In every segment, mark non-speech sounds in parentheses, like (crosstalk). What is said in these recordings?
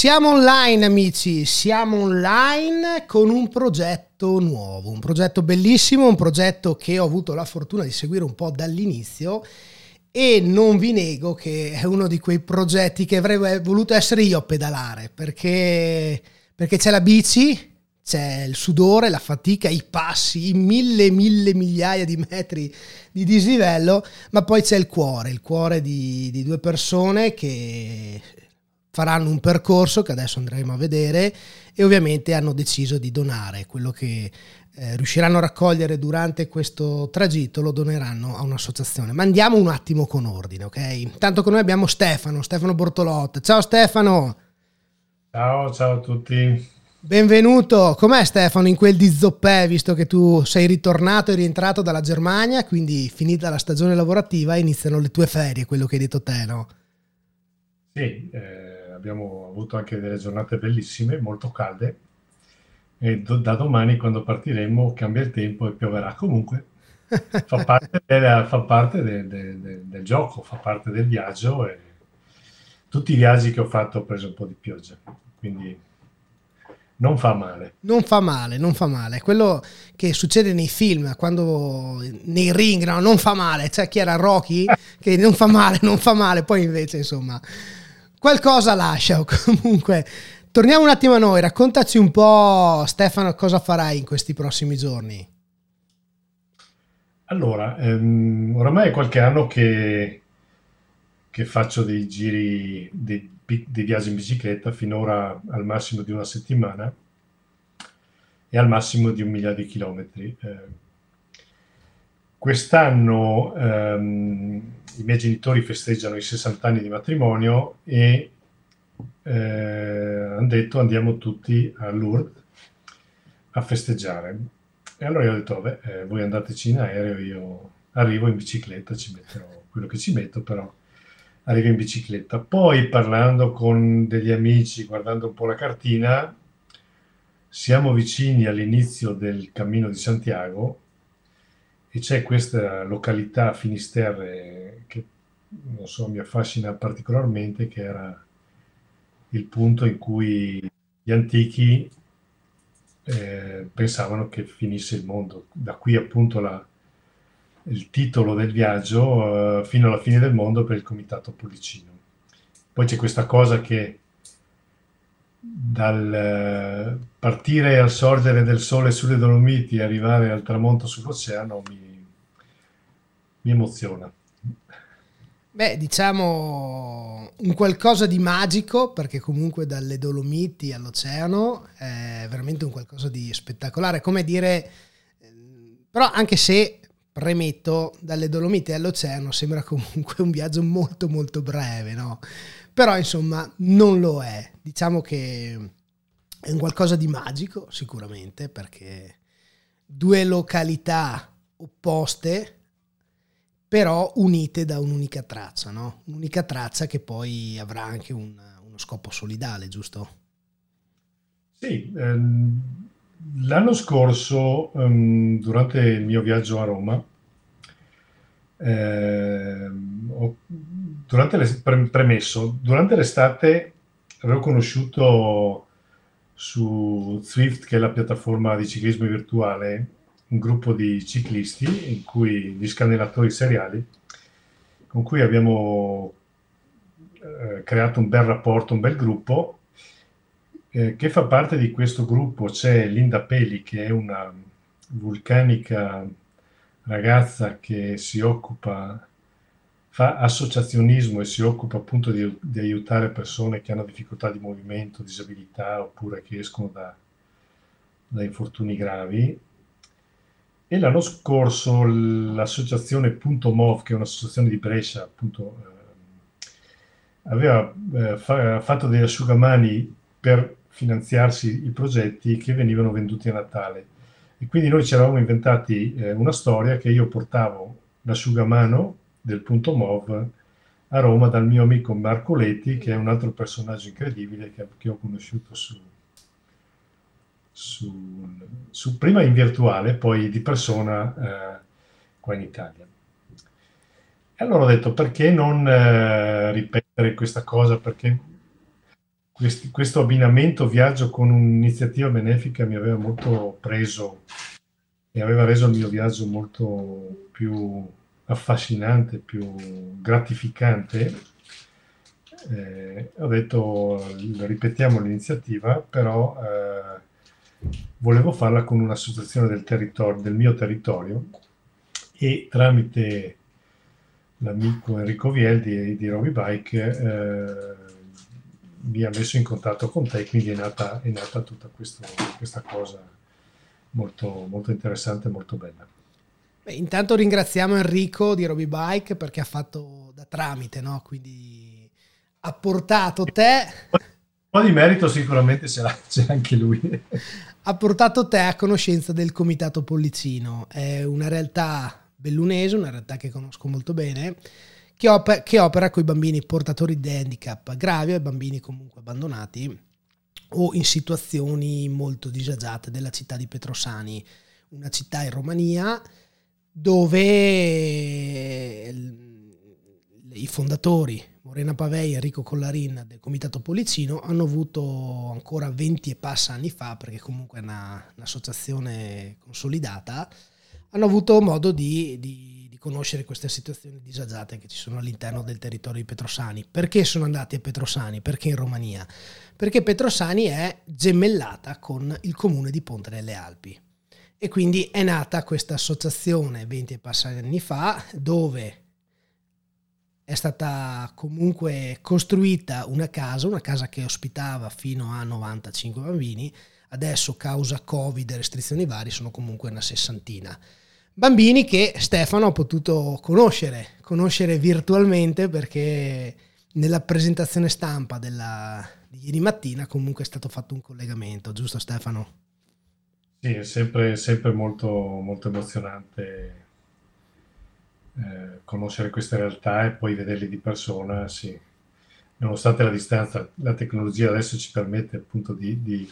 Siamo online amici, siamo online con un progetto nuovo, un progetto bellissimo, un progetto che ho avuto la fortuna di seguire un po' dall'inizio. E non vi nego che è uno di quei progetti che avrei voluto essere io a pedalare perché, perché c'è la bici, c'è il sudore, la fatica, i passi, i mille, mille migliaia di metri di dislivello, ma poi c'è il cuore, il cuore di, di due persone che faranno un percorso che adesso andremo a vedere e ovviamente hanno deciso di donare quello che eh, riusciranno a raccogliere durante questo tragitto lo doneranno a un'associazione. Ma andiamo un attimo con ordine, ok? Intanto con noi abbiamo Stefano, Stefano Bortolotta. Ciao Stefano! Ciao, ciao a tutti. Benvenuto, com'è Stefano in quel di Zoppè, visto che tu sei ritornato e rientrato dalla Germania, quindi finita la stagione lavorativa iniziano le tue ferie, quello che hai detto te, no? Sì, eh abbiamo avuto anche delle giornate bellissime, molto calde e do, da domani quando partiremo cambia il tempo e pioverà comunque. Fa (laughs) parte, del, fa parte de, de, de, del gioco, fa parte del viaggio e tutti i viaggi che ho fatto ho preso un po' di pioggia, quindi non fa male. Non fa male, non fa male. Quello che succede nei film, quando nei ring, no, non fa male. Cioè chi era Rocky che non fa male, non fa male, poi invece insomma qualcosa lascia. (laughs) Comunque, torniamo un attimo a noi. Raccontaci un po', Stefano, cosa farai in questi prossimi giorni. Allora, ehm, oramai è qualche anno che, che faccio dei giri, dei, dei, viaggi in bicicletta, finora al massimo di una settimana e al massimo di un migliaio di chilometri. Eh, quest'anno ehm, i miei genitori festeggiano i 60 anni di matrimonio e eh, hanno detto andiamo tutti a Lourdes a festeggiare. E allora io ho detto, vabbè, eh, voi andateci in aereo, io arrivo in bicicletta, ci metterò quello che ci metto, però arrivo in bicicletta. Poi parlando con degli amici, guardando un po' la cartina, siamo vicini all'inizio del cammino di Santiago e c'è questa località Finisterre che non so, mi affascina particolarmente, che era il punto in cui gli antichi eh, pensavano che finisse il mondo. Da qui appunto la, il titolo del viaggio, eh, fino alla fine del mondo per il Comitato Pollicino. Poi c'è questa cosa che dal eh, partire al sorgere del sole sulle Dolomiti e arrivare al tramonto sull'oceano mi, mi emoziona. Beh, diciamo un qualcosa di magico, perché comunque dalle Dolomiti all'oceano è veramente un qualcosa di spettacolare. Come dire, però anche se premetto dalle Dolomiti all'oceano sembra comunque un viaggio molto molto breve, no? Però insomma non lo è. Diciamo che è un qualcosa di magico sicuramente perché due località opposte però unite da un'unica traccia, no? Un'unica traccia che poi avrà anche un, uno scopo solidale, giusto? Sì, ehm, l'anno scorso, ehm, durante il mio viaggio a Roma, ehm, ho durante le, premesso, durante l'estate avevo conosciuto su Zwift, che è la piattaforma di ciclismo virtuale, un gruppo di ciclisti, in cui, di scannellatori seriali, con cui abbiamo eh, creato un bel rapporto, un bel gruppo, eh, che fa parte di questo gruppo. C'è Linda Peli, che è una vulcanica ragazza che si occupa fa associazionismo e si occupa appunto di, di, aiutare persone che hanno difficoltà di movimento, disabilità oppure che escono da, da infortuni gravi. E l'anno scorso l'associazione Punto Mov, che è un'associazione di Brescia, appunto, eh, aveva eh, fa, fatto degli asciugamani per finanziarsi i progetti che venivano venduti a Natale. E quindi noi ci eravamo inventati eh, una storia che io portavo l'asciugamano del punto MOV a Roma dal mio amico Marco Letti, che è un altro personaggio incredibile che, che ho conosciuto su, su, su, prima in virtuale, poi di persona eh, qua in Italia. E allora ho detto perché non eh, ripetere questa cosa? Perché questi, questo abbinamento viaggio con un'iniziativa benefica mi aveva molto preso e aveva reso il mio viaggio molto più affascinante, più gratificante. Eh, ho detto ripetiamo l'iniziativa, però eh, volevo farla con un'associazione del, territorio, del mio territorio e tramite l'amico Enrico Viel di, di Roby Bike eh, mi ha messo in contatto con te, quindi è nata, è nata tutta questo, questa cosa molto, molto interessante e molto bella. Beh, intanto ringraziamo Enrico di Roby Bike perché ha fatto da tramite, no? quindi ha portato te... Un po' di merito sicuramente ce l'ha, ce l'ha anche lui. ha portato te a conoscenza del Comitato Pollicino, è una realtà bellunese, una realtà che conosco molto bene che, op- che opera con i bambini portatori di handicap gravi e bambini comunque abbandonati o in situazioni molto disagiate della città di Petrosani, una città in Romania dove i fondatori Morena Pavei e Enrico Collarin del Comitato Policino hanno avuto ancora 20 e passa anni fa, perché comunque è una, un'associazione consolidata, hanno avuto modo di, di conoscere queste situazioni disagiate che ci sono all'interno del territorio di Petrosani. Perché sono andati a Petrosani? Perché in Romania? Perché Petrosani è gemellata con il comune di Ponte delle Alpi. E quindi è nata questa associazione 20 e passati anni fa dove è stata comunque costruita una casa, una casa che ospitava fino a 95 bambini, adesso causa Covid e restrizioni varie sono comunque una sessantina. Bambini che Stefano ha potuto conoscere, conoscere virtualmente perché nella presentazione stampa della, di ieri mattina comunque è stato fatto un collegamento, giusto Stefano? Sì, è sempre, sempre molto, molto emozionante eh, conoscere queste realtà e poi vederle di persona, sì. Nonostante la distanza, la tecnologia adesso ci permette appunto di, di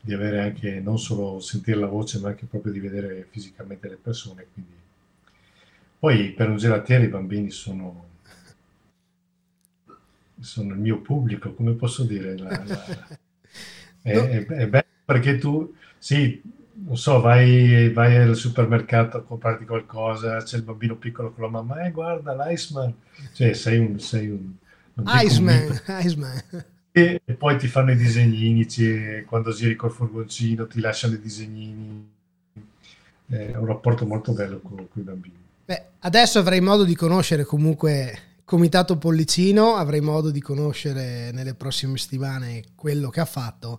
di avere anche non solo sentire la voce, ma anche proprio di vedere fisicamente le persone. Quindi... Poi per un gelatiere i bambini sono, sono il mio pubblico, come posso dire? La, la... (laughs) È, è, è, bello perché tu, sì, non so, vai, vai, al supermercato a comprarti qualcosa, c'è il bambino piccolo con la mamma, eh guarda l'Iceman, cioè sei un... Sei un Iceman, Iceman e poi ti fanno i disegnini, ci, quando giri col furgoncino ti lasciano i disegnini. È un rapporto molto bello con, con i bambini. Beh, adesso avrai modo di conoscere comunque Comitato Pollicino, avrai modo di conoscere nelle prossime settimane quello che ha fatto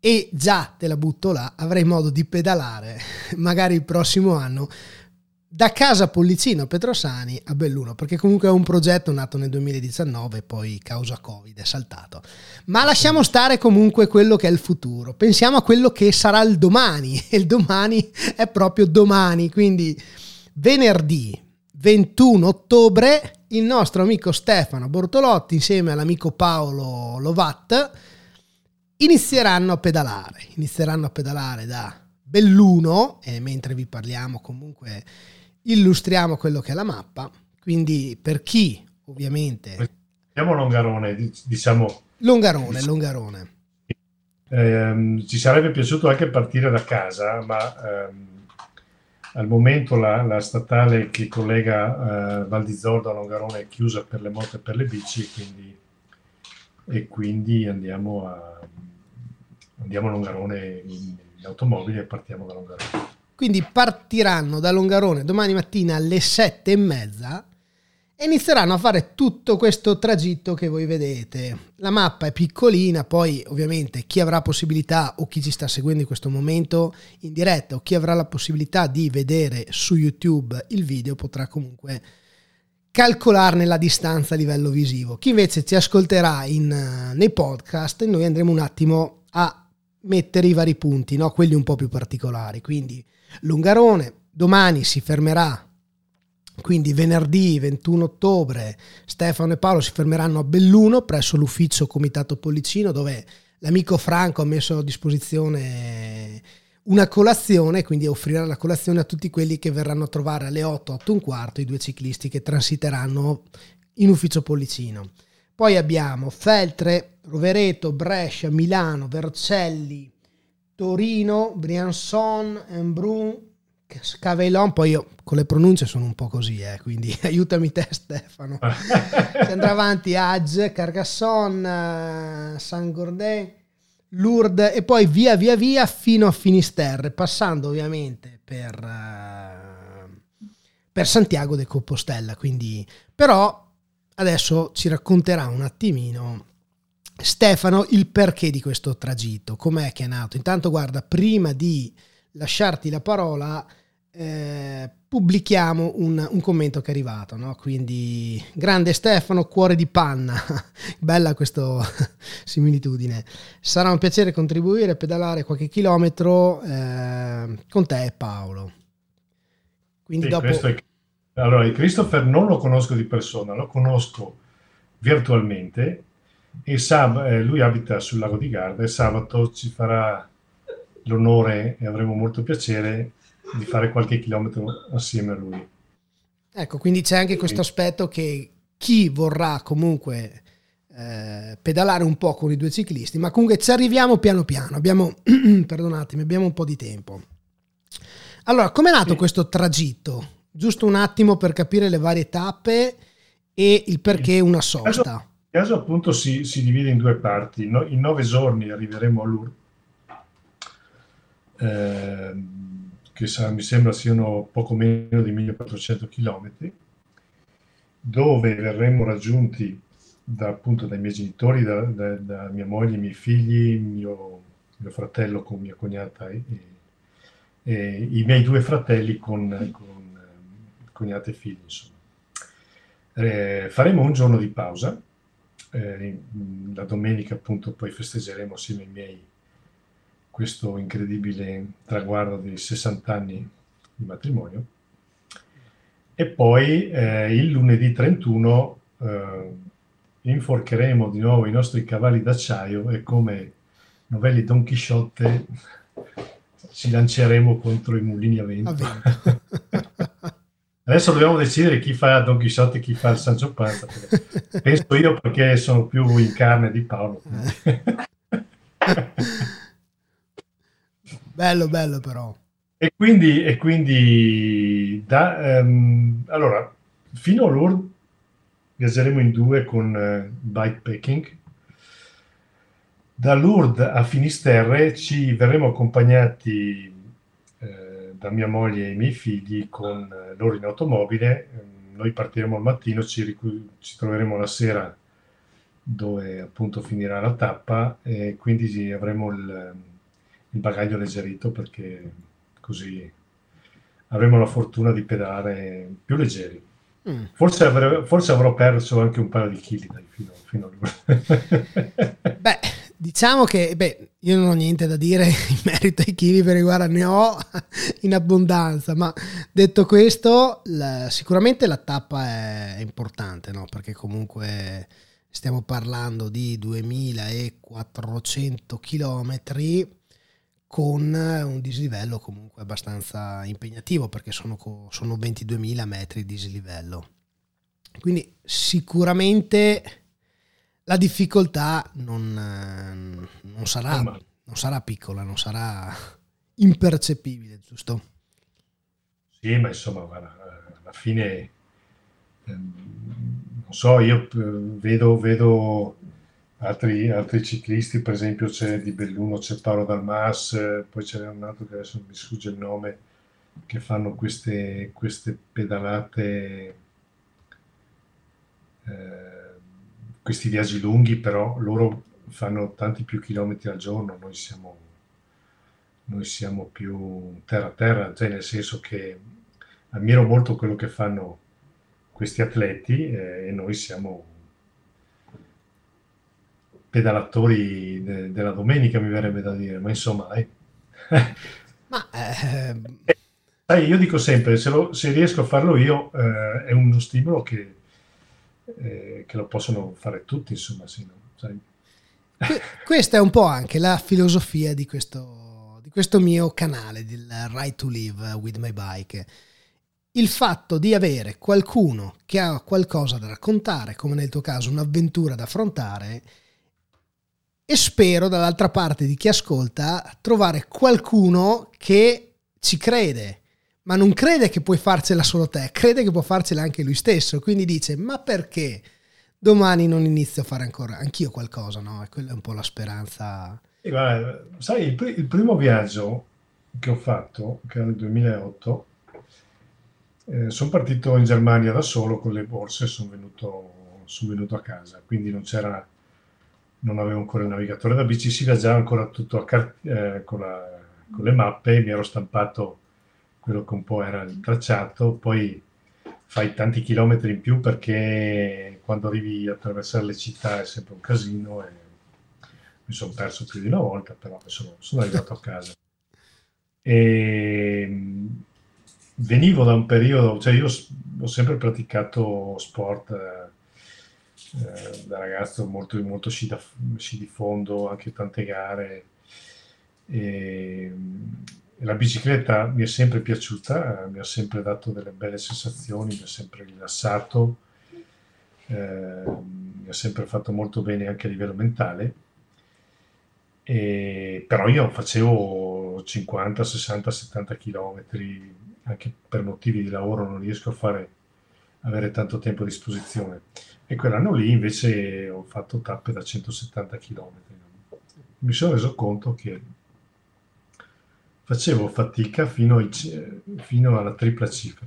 e già te la butto là, avrai modo di pedalare (laughs) magari il prossimo anno da casa Pollicino Petrosani a Belluno, perché comunque è un progetto nato nel 2019 poi causa Covid è saltato. Ma lasciamo stare comunque quello che è il futuro, pensiamo a quello che sarà il domani, (laughs) e il domani è proprio domani, quindi venerdì 21 ottobre il nostro amico Stefano Bortolotti insieme all'amico Paolo Lovat inizieranno a pedalare, inizieranno a pedalare da Belluno e mentre vi parliamo comunque illustriamo quello che è la mappa, quindi per chi ovviamente... Siamo Longarone, diciamo... Longarone, Longarone. Eh, ci sarebbe piaciuto anche partire da casa, ma ehm, al momento la, la, statale che collega eh, Val di Zoldo a Longarone è chiusa per le moto e per le bici, quindi, e quindi andiamo a, andiamo a Longarone in, in automobile e partiamo da Longarone. Quindi partiranno da Longarone domani mattina alle sette e mezza e inizieranno a fare tutto questo tragitto che voi vedete. La mappa è piccolina, poi ovviamente chi avrà possibilità o chi ci sta seguendo in questo momento in diretta o chi avrà la possibilità di vedere su YouTube il video potrà comunque calcolarne la distanza a livello visivo. Chi invece ci ascolterà in, nei podcast, noi andremo un attimo a mettere i vari punti, no? quelli un po' più particolari. Quindi Lungarone domani si fermerà, quindi venerdì 21 ottobre Stefano e Paolo si fermeranno a Belluno presso l'ufficio Comitato Pollicino dove l'amico Franco ha messo a disposizione una colazione, quindi offrirà la colazione a tutti quelli che verranno a trovare alle 8, 8 e un quarto i due ciclisti che transiteranno in ufficio Pollicino. Poi abbiamo Feltre, Rovereto, Brescia, Milano, Vercelli, Torino, Briançon, Embrun, Cavellon, poi io con le pronunce sono un po' così, eh, quindi (laughs) aiutami te Stefano. (laughs) si andrà avanti Agge, Carcassonne, San Gordin, Lourdes e poi via via via fino a Finisterre, passando ovviamente per, uh, per Santiago de Compostela. Quindi, però adesso ci racconterà un attimino Stefano il perché di questo tragitto, com'è che è nato. Intanto guarda, prima di lasciarti la parola, eh, pubblichiamo un, un, commento che è arrivato, no? quindi grande Stefano, cuore di panna, (laughs) bella questa (laughs) similitudine, sarà un piacere contribuire a pedalare qualche chilometro eh, con te e Paolo. Quindi sì, dopo... È... Allora, il Christopher non lo conosco di persona, lo conosco virtualmente e sab- eh, lui abita sul lago di Garda e sabato ci farà l'onore e avremo molto piacere di fare qualche chilometro assieme a lui. Ecco, quindi c'è anche questo aspetto che chi vorrà comunque eh, pedalare un po' con i due ciclisti, ma comunque ci arriviamo piano piano, abbiamo, (clears throat) perdonatemi, abbiamo un po' di tempo. Allora, com'è nato sì. questo tragitto? Giusto un attimo per capire le varie tappe e il perché una sosta. Il caso appunto si, si divide in due parti. No, in nove giorni arriveremo a Lourdes. Eh, che sa, mi sembra siano poco meno di 1400 km, dove verremo raggiunti da, appunto dai miei genitori, da, da, da mia moglie, i miei figli, mio, mio fratello con mia cognata e, e, i miei due fratelli con, con cognate e figli. Insomma. Eh, faremo un giorno di pausa, eh, la domenica appunto poi festeggeremo assieme ai miei questo incredibile traguardo di 60 anni di matrimonio. E poi eh, il lunedì 31 eh, inforcheremo di nuovo i nostri cavalli d'acciaio e come novelli Don Chisciotte ci lanceremo contro i mulini a vento. (laughs) Adesso dobbiamo decidere chi fa Don Chisciotte e chi fa il Sancho Panza. (laughs) Penso io perché sono più in carne di Paolo. (laughs) Bello, bello però. E quindi, e quindi da, um, allora, fino a Lourdes viaggeremo in due con uh, bikepacking. Da Lourdes a Finisterre ci verremo accompagnati eh, da mia moglie e i miei figli con eh, loro in automobile. Noi partiremo al mattino, ci, ci troveremo la sera dove appunto finirà la tappa e quindi avremo il il bagaglio alleggerito perché così avremo la fortuna di pedalare più leggeri. Mm. Forse, avrò, forse, avrò perso anche un paio di chili dai, fino, fino a beh, diciamo che beh, io non ho niente da dire (laughs) in merito ai chili perché guarda ne ho (laughs) in abbondanza, ma detto questo la, sicuramente la tappa è, importante no? perché comunque stiamo parlando di 2400 chilometri con un dislivello comunque abbastanza impegnativo perché sono, sono 22.000 metri di dislivello. Quindi sicuramente la difficoltà non, non, sarà, non sarà piccola, non sarà impercettibile, giusto? Sì, ma insomma, guarda, alla fine, ehm, non so, io eh, vedo, vedo altri, altri ciclisti, per esempio c'è di Belluno, c'è Paolo Dalmas, eh, poi c'è un altro che adesso mi sfugge il nome, che fanno queste, queste pedalate, eh, questi viaggi lunghi, però loro fanno tanti più chilometri al giorno, noi siamo, noi siamo più terra a terra, cioè nel senso che ammiro molto quello che fanno questi atleti eh, e noi siamo pedalatori de- della domenica, mi verrebbe da dire, ma insomma, dai. (laughs) ma, eh... Sai, io dico sempre, se, lo, se, riesco a farlo io, eh, è uno stimolo che, eh, che, lo possono fare tutti, insomma, sì, no? Questa è un po' anche la filosofia di questo, di questo mio canale, del Right to Live with My Bike. il fatto di avere qualcuno che ha qualcosa da raccontare, come nel tuo caso un'avventura da affrontare, e spero dall'altra parte di chi ascolta trovare qualcuno che ci crede, ma non crede che puoi farcela solo te, crede che può farcela anche lui stesso, quindi dice ma perché domani non inizio a fare ancora anch'io qualcosa, no? E quella è un po' la speranza. E guarda, sai, il, pr- il primo viaggio che ho fatto, che era nel 2008, eh, sono partito in Germania da solo con le borse e sono venuto, son venuto a casa, quindi non c'era, non avevo ancora il navigatore da bici, si viaggiava ancora tutto car- eh, con, la, con, le mappe, mi ero stampato quello che un po' era il tracciato, poi fai tanti chilometri in più perché quando arrivi a attraversare le città è sempre un casino e mi sono perso più di una volta, però sono, sono arrivato a casa. E venivo da un periodo, cioè io ho sempre praticato sport eh, da ragazzo, molto, molto sci, da, sci, di fondo, anche tante gare. E, e la bicicletta mi è sempre piaciuta, eh, mi ha sempre dato delle belle sensazioni, mi ha sempre rilassato, eh, mi ha sempre fatto molto bene anche a livello mentale. E, però io facevo 50, 60, 70 chilometri anche per motivi di lavoro non riesco a fare, avere tanto tempo a disposizione. E quell'anno lì invece ho fatto tappe da 170 km. Mi sono reso conto che facevo fatica fino, ai, fino alla tripla cifra.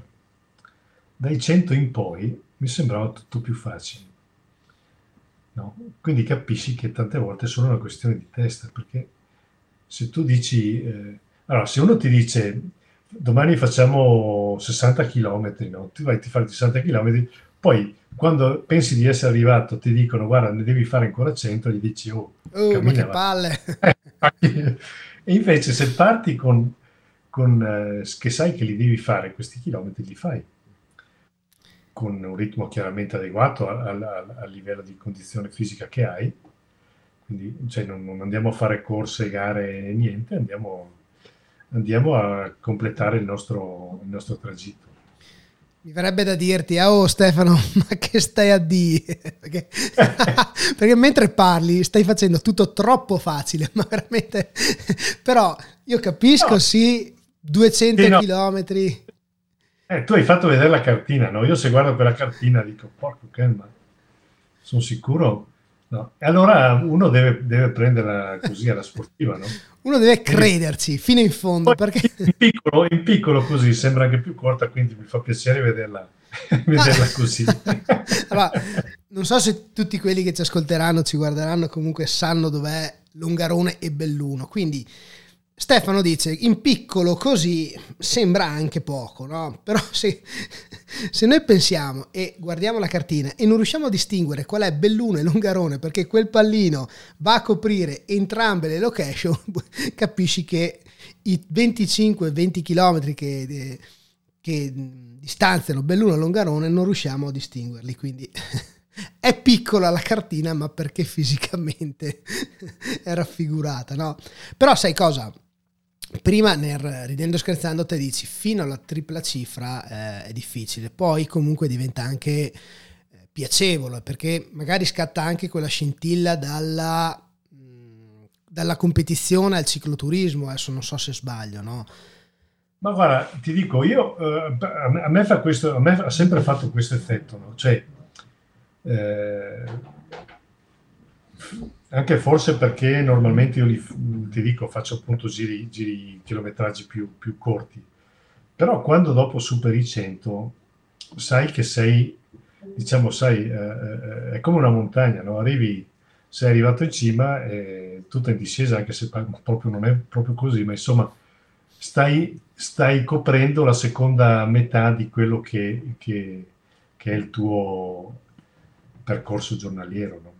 Dai 100 in poi mi sembrava tutto più facile. No? Quindi capisci che tante volte è solo una questione di testa, perché se tu dici... Eh, allora, se uno ti dice domani facciamo 60 km, no? ti vai a fare 60 km, poi quando pensi di essere arrivato ti dicono guarda ne devi fare ancora 100, gli dici oh, oh ma che palle! E invece se parti con, con eh, che sai che li devi fare questi chilometri, li fai con un ritmo chiaramente adeguato al, al, al livello di condizione fisica che hai, quindi cioè, non, non andiamo a fare corse, gare, niente, andiamo andiamo a completare il nostro, il nostro tragitto. Mi verrebbe da dirti, oh Stefano, (laughs) ma che stai a dire? (laughs) Perché, (laughs) perché, mentre parli stai facendo tutto troppo facile, ma veramente... Però io capisco, no. sì, 200 sì, no. chilometri. Eh, tu hai fatto vedere la cartina, no? Io se guardo quella cartina dico, porco che ma sono sicuro No. E allora uno deve, deve prenderla così alla sportiva, no? (laughs) Uno deve crederci fino in fondo. Poi, perché... in, piccolo, in, piccolo, così sembra anche più corta, quindi mi fa piacere vederla, (laughs) vederla così. (laughs) allora, non so se tutti quelli che ci ascolteranno, ci guarderanno, comunque sanno dov'è Longarone e Belluno. Quindi Stefano dice, in piccolo così sembra anche poco, no? (laughs) Però se, se, noi pensiamo e guardiamo la cartina e non riusciamo a distinguere qual è Belluno e Longarone perché quel pallino va a coprire entrambe le location, (laughs) capisci che i 25-20 km che, che distanziano Belluno e Longarone non riusciamo a distinguerli, quindi (laughs) è piccola la cartina ma perché fisicamente è raffigurata, no? Però sai cosa? Prima nel ridendo e scherzando te dici fino alla tripla cifra eh, è difficile, poi comunque diventa anche eh, piacevole perché magari scatta anche quella scintilla dalla, mm, dalla competizione al cicloturismo, adesso non so se sbaglio, no? Ma guarda, ti dico, io, eh, a, me fa questo, a me ha sempre fatto questo effetto, no? Cioè, eh, anche forse perché normalmente io li, ti dico faccio appunto giri, giri chilometraggi più, più, corti, però quando dopo superi i 100 sai che sei, diciamo, sai, eh, eh, è come una montagna, no? Arrivi, sei arrivato in cima, e tutta in discesa, anche se proprio non è proprio così, ma insomma stai, stai coprendo la seconda metà di quello che, che, che è il tuo percorso giornaliero. No?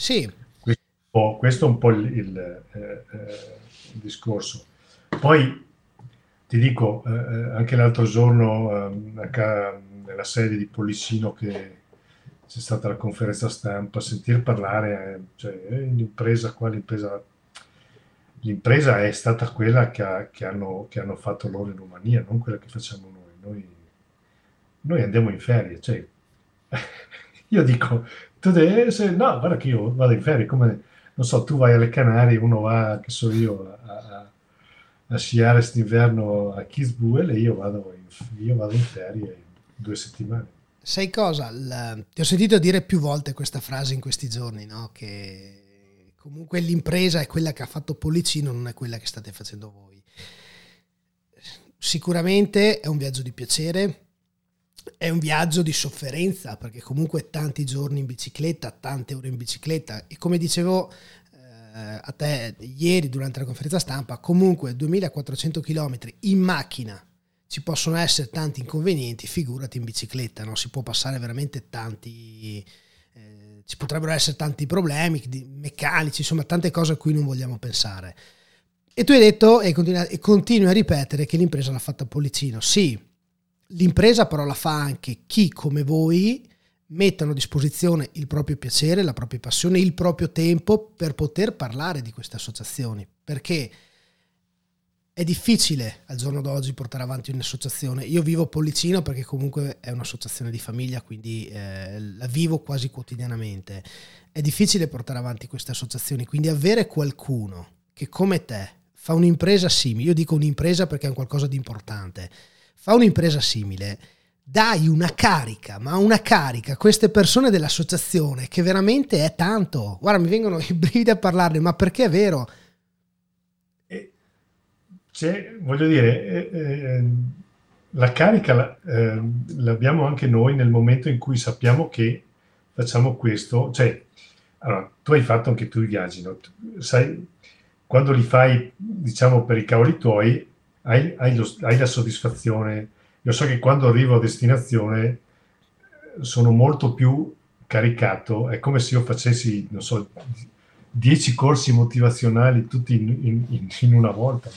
Sì, Oh, questo è un po' il, il, eh, eh, il discorso. Poi ti dico, eh, eh anche l'altro giorno ehm, nella sede di Polissino che c'è stata la conferenza stampa, sentir parlare, eh, cioè, eh, l'impresa qua, l'impresa, l'impresa è stata quella che, ha, che, hanno, che, hanno, fatto loro in Romania, non quella che facciamo noi. Noi noi andiamo in ferie, cioè, (laughs) io dico, devi, se, no, guarda che io vado in ferie, come, non so, tu vai alle Canarie, uno va, che so io, a, a, a sciare quest'inverno a Kisbuel e io vado in, io vado in ferie due settimane. Sai cosa? La, ti ho sentito dire più volte questa frase in questi giorni, no? Che comunque l'impresa è quella che ha fatto Pollicino, non è quella che state facendo voi. Sicuramente è un viaggio di piacere, è un viaggio di sofferenza, perché comunque tanti giorni in bicicletta, tante ore in bicicletta e come dicevo eh, a te ieri durante la conferenza stampa, comunque 2400 km in macchina ci possono essere tanti inconvenienti, figurati in bicicletta, no? si può passare veramente tanti, eh, ci potrebbero essere tanti problemi meccanici, insomma tante cose a cui non vogliamo pensare. E tu hai detto e continui, e continui a ripetere che l'impresa l'ha fatta Policino. Sì, l'impresa però la fa anche chi come voi mettono a disposizione il proprio piacere, la propria passione, il proprio tempo per poter parlare di queste associazioni. Perché è difficile al giorno d'oggi portare avanti un'associazione. Io vivo Pollicino perché comunque è un'associazione di famiglia, quindi eh, la vivo quasi quotidianamente. È difficile portare avanti queste associazioni, quindi avere qualcuno che come te fa un'impresa simile, io dico un'impresa perché è un qualcosa di importante, fa un'impresa simile, dai una carica, ma una carica a queste persone dell'associazione che veramente è tanto. Guarda, mi vengono i brividi a parlarne, ma perché è vero? C'è, voglio dire, eh, eh, la carica la, eh, l'abbiamo anche noi nel momento in cui sappiamo che facciamo questo. Cioè, allora, tu hai fatto anche tu i viaggi, no? sai, quando li fai, diciamo, per i cavoli tuoi, hai, hai, lo, hai la soddisfazione. Io so che quando arrivo a destinazione sono molto più caricato, è come se io facessi, non so, dieci corsi motivazionali tutti in, in, in una volta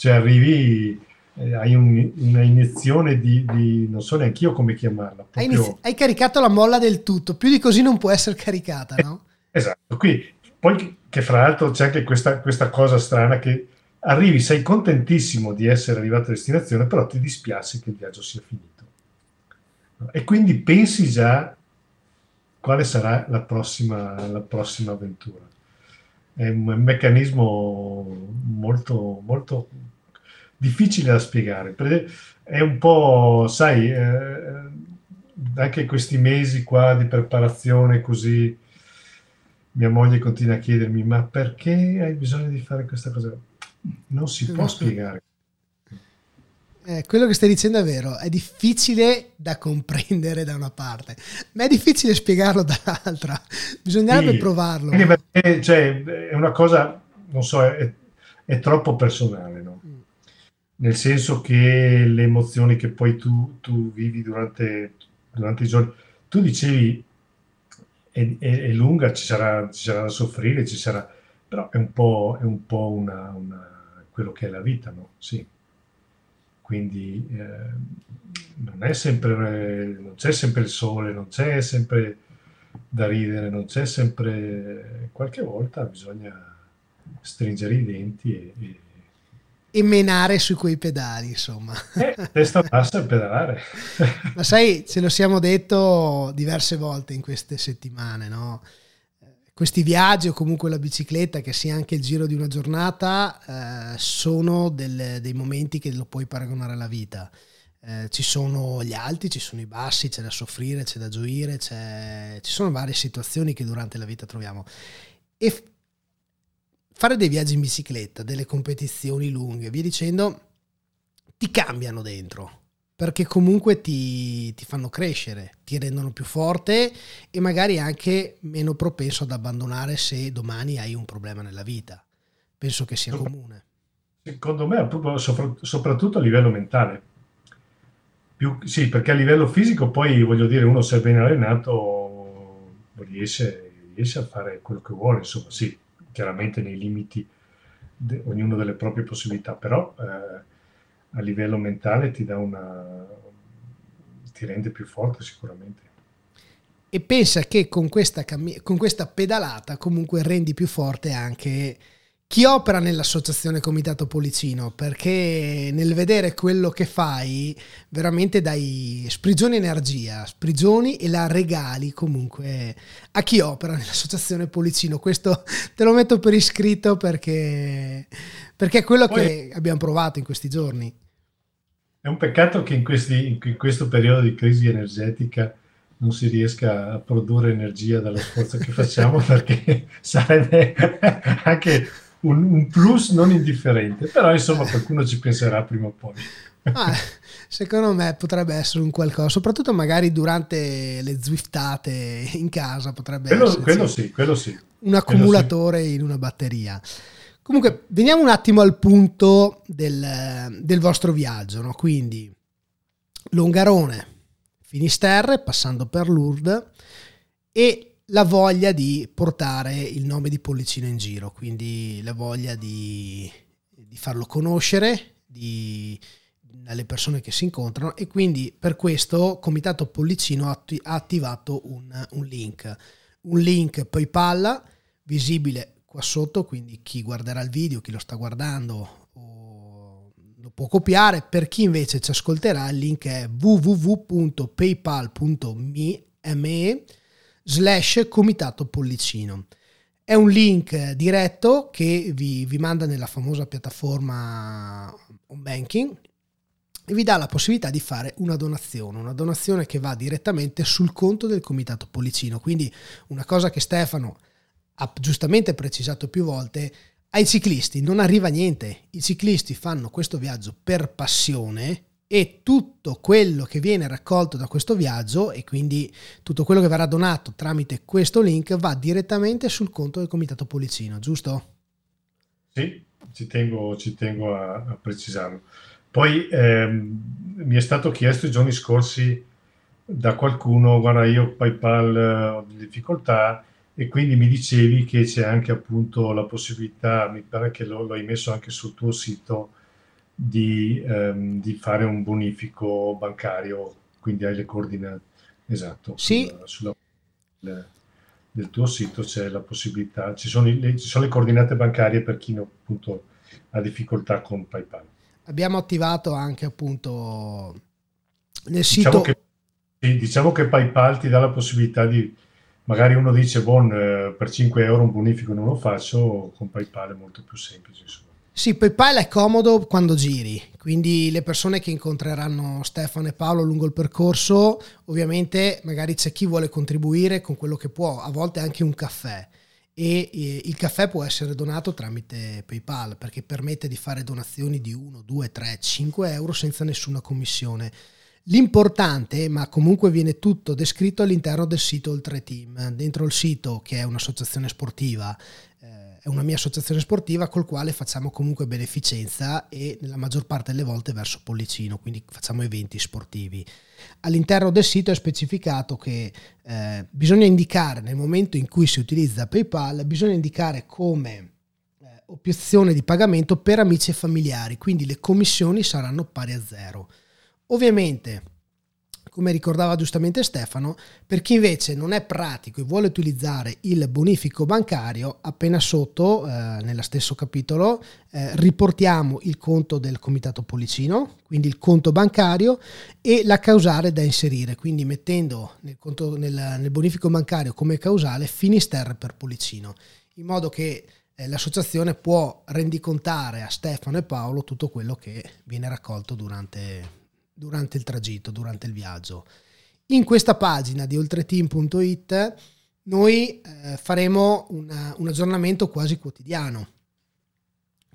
cioè arrivi, eh, hai un, una iniezione di, di, non so neanche io come chiamarla. Hai, inizi- hai, caricato la molla del tutto, più di così non può essere caricata, no? esatto, qui poi che fra l'altro c'è anche questa, questa cosa strana che arrivi, sei contentissimo di essere arrivato a destinazione, però ti dispiace che il viaggio sia finito. E quindi pensi già quale sarà la prossima, la prossima avventura. È un meccanismo molto, molto difficile da spiegare. È un po', sai, eh, anche questi mesi qua di preparazione così, mia moglie continua a chiedermi, ma perché hai bisogno di fare questa cosa? Non si può spiegare. Eh, quello che stai dicendo è vero, è difficile da comprendere da una parte, ma è difficile spiegarlo dall'altra. Bisognerebbe sì, provarlo. Perché, cioè, è una cosa, non so, è, è troppo personale, no? Mm. Nel senso che le emozioni che poi tu, tu vivi durante, durante, i giorni, tu dicevi è, è, è lunga, ci sarà, ci sarà, da soffrire, ci sarà, però è un po', è un po una, una, quello che è la vita, no? Sì. Quindi eh, non, è sempre, non c'è sempre il sole, non c'è sempre da ridere, non c'è sempre... Qualche volta bisogna stringere i denti e, e e menare su quei pedali, insomma. Eh, testa (laughs) bassa e pedalare. Ma sai, ce lo siamo detto diverse volte in queste settimane, no? Questi viaggi o comunque la bicicletta, che sia anche il giro di una giornata, eh, sono del, dei momenti che lo puoi paragonare alla vita. Eh, ci sono gli alti, ci sono i bassi, c'è da soffrire, c'è da gioire, ci sono varie situazioni che durante la vita troviamo. E fare dei viaggi in bicicletta, delle competizioni lunghe, via dicendo, ti cambiano dentro perché comunque ti, ti, fanno crescere, ti rendono più forte e magari anche meno propenso ad abbandonare se domani hai un problema nella vita. Penso che sia comune. Secondo me, soprattutto a livello mentale. Più, sì, perché a livello fisico poi, voglio dire, uno se è ben allenato riesce, riesce a fare quello che vuole, insomma, sì, chiaramente nei limiti di ognuno delle proprie possibilità, però eh, a livello mentale ti dà una ti rende più forte sicuramente. E pensa che con questa, cammi- con questa pedalata comunque rendi più forte anche chi opera nell'associazione Comitato Policino, perché nel vedere quello che fai veramente dai sprigioni energia, sprigioni e la regali comunque a chi opera nell'associazione Policino. Questo (laughs) te lo metto per iscritto perché, perché è quello Poi, che abbiamo provato in questi giorni. È un peccato che in, questi, in questo periodo di crisi energetica non si riesca a produrre energia dallo sforzo che (laughs) facciamo perché (laughs) sarebbe anche un, un, plus non indifferente, però insomma qualcuno ci penserà prima o poi. Ah, secondo me potrebbe essere un qualcosa, soprattutto magari durante le zwiftate in casa potrebbe quello, essere quello sì, quello sì. un accumulatore sì. in una batteria. Comunque, veniamo un attimo al punto del, del vostro viaggio, no? quindi Longarone, Finisterre, passando per Lourdes e la voglia di portare il nome di Pollicino in giro, quindi la voglia di, di farlo conoscere di, alle persone che si incontrano e quindi per questo Comitato Pollicino ha, ha attivato un, un, link, un link PayPal visibile qua sotto, quindi chi guarderà il video, chi lo sta guardando lo può copiare, per chi invece ci ascolterà il link è www.paypal.me slash comitato pollicino. È un link diretto che vi, vi manda nella famosa piattaforma on banking e vi dà la possibilità di fare una donazione, una donazione che va direttamente sul conto del comitato pollicino. Quindi una cosa che Stefano ha giustamente precisato più volte, ai ciclisti non arriva niente, i ciclisti fanno questo viaggio per passione e tutto quello che viene raccolto da questo viaggio e quindi tutto quello che verrà donato tramite questo link va direttamente sul conto del Comitato Policino, giusto? Sì, ci tengo, ci tengo a, a, precisarlo. Poi ehm, mi è stato chiesto i giorni scorsi da qualcuno, guarda io PayPal eh, ho difficoltà e quindi mi dicevi che c'è anche appunto la possibilità, mi pare che lo, lo hai messo anche sul tuo sito, di, ehm, di fare un bonifico bancario, quindi hai le coordinate. Esatto. Sì. Sulla, sulla, del tuo sito c'è la possibilità, ci sono, le, ci sono le coordinate bancarie per chi appunto ha difficoltà con PayPal. Abbiamo attivato anche appunto nel diciamo sito... Che, diciamo che PayPal ti dà la possibilità di, magari uno dice, bon, eh, per 5 euro un bonifico non lo faccio, con PayPal è molto più semplice. Insomma. Sì, PayPal è comodo quando giri, quindi le persone che incontreranno Stefano e Paolo lungo il percorso, ovviamente magari c'è chi vuole contribuire con quello che può, a volte anche un caffè e il caffè può essere donato tramite PayPal perché permette di fare donazioni di 1, 2, 3, 5 euro senza nessuna commissione. L'importante, ma comunque viene tutto descritto all'interno del sito Oltre Team, dentro il sito che è un'associazione sportiva è una mia associazione sportiva col quale facciamo comunque beneficenza e nella maggior parte delle volte verso Pollicino, quindi facciamo eventi sportivi. All'interno del sito è specificato che eh, bisogna indicare nel momento in cui si utilizza PayPal, bisogna indicare come eh, opzione di pagamento per amici e familiari, quindi le commissioni saranno pari a zero. Ovviamente come ricordava giustamente Stefano, per chi invece non è pratico e vuole utilizzare il bonifico bancario, appena sotto, eh, nello stesso capitolo, eh, riportiamo il conto del comitato policino, quindi il conto bancario e la causale da inserire, quindi mettendo nel, conto, nel, nel bonifico bancario come causale Finisterre per Policino, in modo che eh, l'associazione può rendicontare a Stefano e Paolo tutto quello che viene raccolto durante durante il tragitto, durante il viaggio. In questa pagina di oltreteam.it noi eh, faremo una, un aggiornamento quasi quotidiano,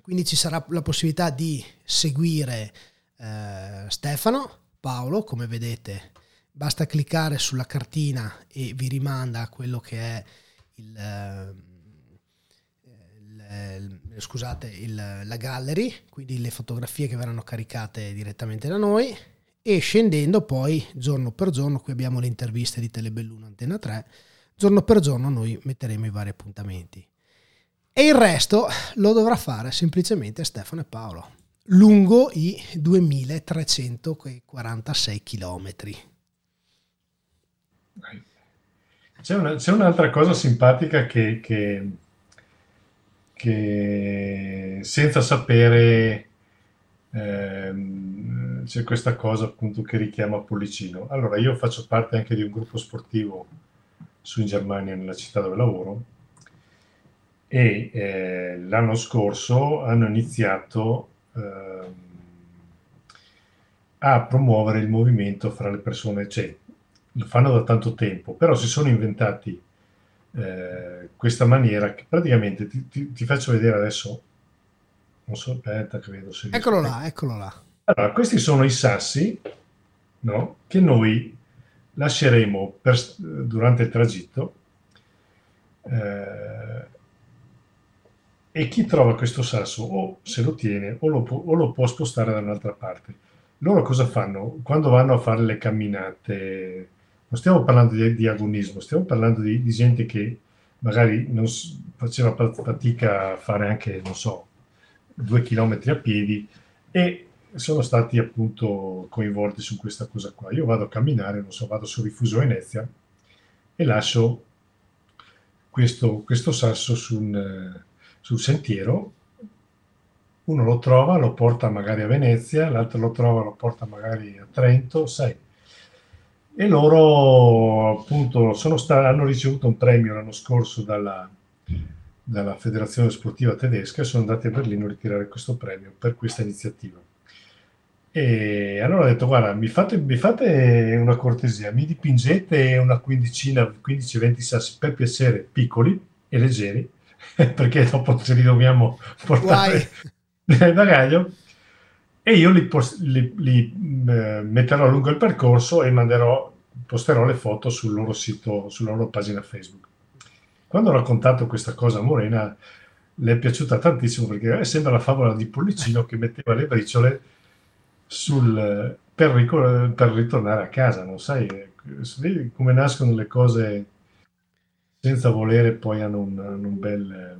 quindi ci sarà la possibilità di seguire eh, Stefano, Paolo, come vedete basta cliccare sulla cartina e vi rimanda a quello che è il, eh, il scusate, il, la gallery, quindi le fotografie che verranno caricate direttamente da noi e scendendo poi giorno per giorno, qui abbiamo le interviste di Telebelluno Antena 3, giorno per giorno noi metteremo i vari appuntamenti. E il resto lo dovrà fare semplicemente Stefano e Paolo, lungo i 2346 chilometri. C'è, una, c'è, un'altra cosa simpatica che, che, che senza sapere ehm, c'è questa cosa appunto che richiama Pollicino. Allora, io faccio parte anche di un gruppo sportivo su in Germania, nella città dove lavoro, e eh, l'anno scorso hanno iniziato eh, a promuovere il movimento fra le persone, cioè lo fanno da tanto tempo, però si sono inventati eh, questa maniera che praticamente ti, ti, ti, faccio vedere adesso, non so, aspetta che vedo se... Eccolo là, eccolo là. Allora, questi sono i sassi no, che noi lasceremo per, durante il tragitto eh, e chi trova questo sasso o se lo tiene o lo, può, o lo può spostare da un'altra parte. Loro cosa fanno? Quando vanno a fare le camminate, non stiamo parlando di, di agonismo, stiamo parlando di, di, gente che magari non faceva fatica a fare anche, non so, due chilometri a piedi e sono stati appunto coinvolti su questa cosa qua. Io vado a camminare, non so, vado sul rifuso Venezia e lascio questo, questo sasso sul, sul sentiero. Uno lo trova, lo porta magari a Venezia, l'altro lo trova, lo porta magari a Trento, sai. E loro appunto stati, hanno ricevuto un premio l'anno scorso dalla, dalla Federazione Sportiva Tedesca e sono andati a Berlino a ritirare questo premio per questa iniziativa. E allora ho detto, guarda, mi fate, mi fate una cortesia, mi dipingete una quindicina, 15-20 sassi per piacere piccoli e leggeri, (laughs) perché dopo ce li dobbiamo portare (laughs) nel bagaglio, e io li, li, li eh, metterò lungo il percorso e manderò, posterò le foto sul loro sito, sulla loro pagina Facebook. Quando ho raccontato questa cosa a Morena, le è piaciuta tantissimo perché sembra la favola di Pollicino che metteva le briciole sul, per, per, ritornare a casa, non sai, come nascono le cose senza volere, poi hanno un, hanno un bel,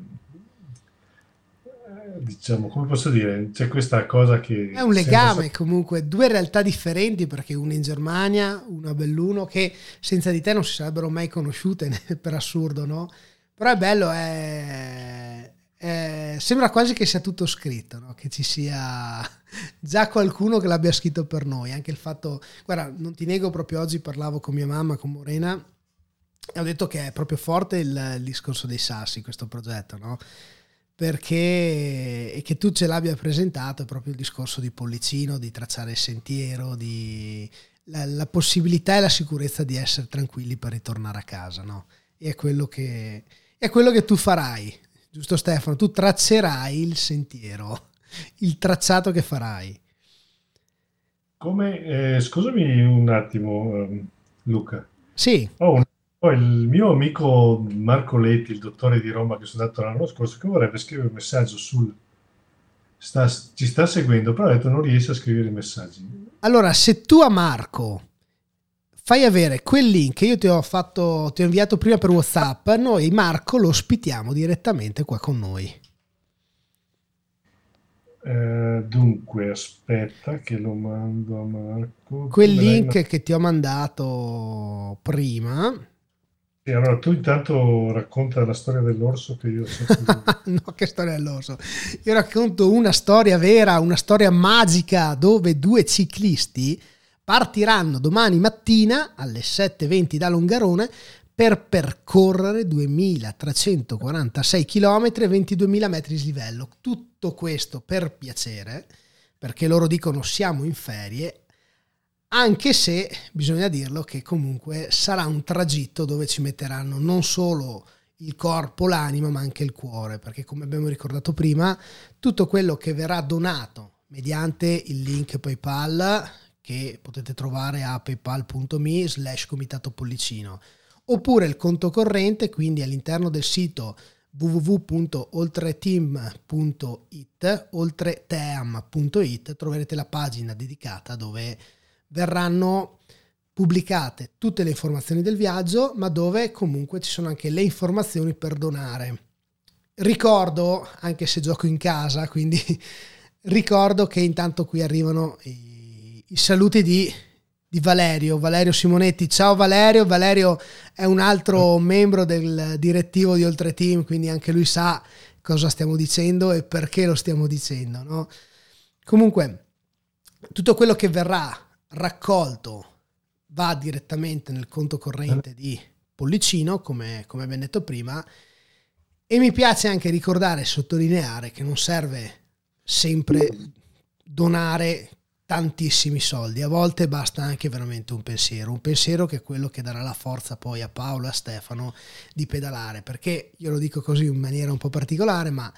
diciamo, come posso dire, c'è questa cosa che... È un legame so... comunque, due realtà differenti perché una in Germania, una a Belluno, che senza di te non si sarebbero mai conosciute (laughs) per assurdo, no? Però è bello, è, eh, sembra quasi che sia tutto scritto, no? che ci sia (laughs) già qualcuno che l'abbia scritto per noi. Anche il fatto, guarda, non ti nego, proprio oggi parlavo con mia mamma, con Morena, e ho detto che è proprio forte il, il discorso dei sassi, questo progetto, no? Perché e che tu ce l'abbia presentato è proprio il discorso di Pollicino, di tracciare il sentiero, di la, la possibilità e la sicurezza di essere tranquilli per ritornare a casa, no? E è quello che, è quello che tu farai giusto Stefano? Tu traccerai il sentiero, il tracciato che farai. Come, eh, scusami un attimo, um, Luca. Sì. Ho, un, ho, il mio amico Marco Letti, il dottore di Roma che sono andato l'anno scorso, che vorrebbe scrivere un messaggio sul... Sta, ci sta seguendo, però ha detto non riesce a scrivere i messaggi. Allora, se tu a Marco fai avere quel link che io ti ho, fatto, ti ho inviato prima per WhatsApp, noi Marco lo ospitiamo direttamente qua con noi. Eh, dunque, aspetta che lo mando a Marco. Quel link lei... che ti ho mandato prima. E allora tu intanto racconta la storia dell'orso che io so. (laughs) no, che storia dell'orso. Io racconto una storia vera, una storia magica dove due ciclisti partiranno domani mattina alle 7.20 da Longarone per percorrere 2346 km e 22.000 metri di livello. Tutto questo per piacere, perché loro dicono siamo in ferie, anche se bisogna dirlo che comunque sarà un tragitto dove ci metteranno non solo il corpo, l'anima, ma anche il cuore, perché come abbiamo ricordato prima, tutto quello che verrà donato mediante il link PayPal che potete trovare a paypal.me slash comitato pollicino oppure il conto corrente quindi all'interno del sito www.oltreteam.it oltreteam.it troverete la pagina dedicata dove verranno pubblicate tutte le informazioni del viaggio ma dove comunque ci sono anche le informazioni per donare ricordo anche se gioco in casa quindi (laughs) ricordo che intanto qui arrivano i i saluti di, di, Valerio, Valerio Simonetti. Ciao Valerio, Valerio è un altro membro del direttivo di Oltre Team, quindi anche lui sa cosa stiamo dicendo e perché lo stiamo dicendo. No? Comunque, tutto quello che verrà raccolto va direttamente nel conto corrente di Pollicino, come, come abbiamo detto prima, e mi piace anche ricordare e sottolineare che non serve sempre donare tantissimi soldi, a volte basta anche veramente un pensiero, un pensiero che è quello che darà la forza poi a Paolo e a Stefano di pedalare, perché io lo dico così in maniera un po' particolare, ma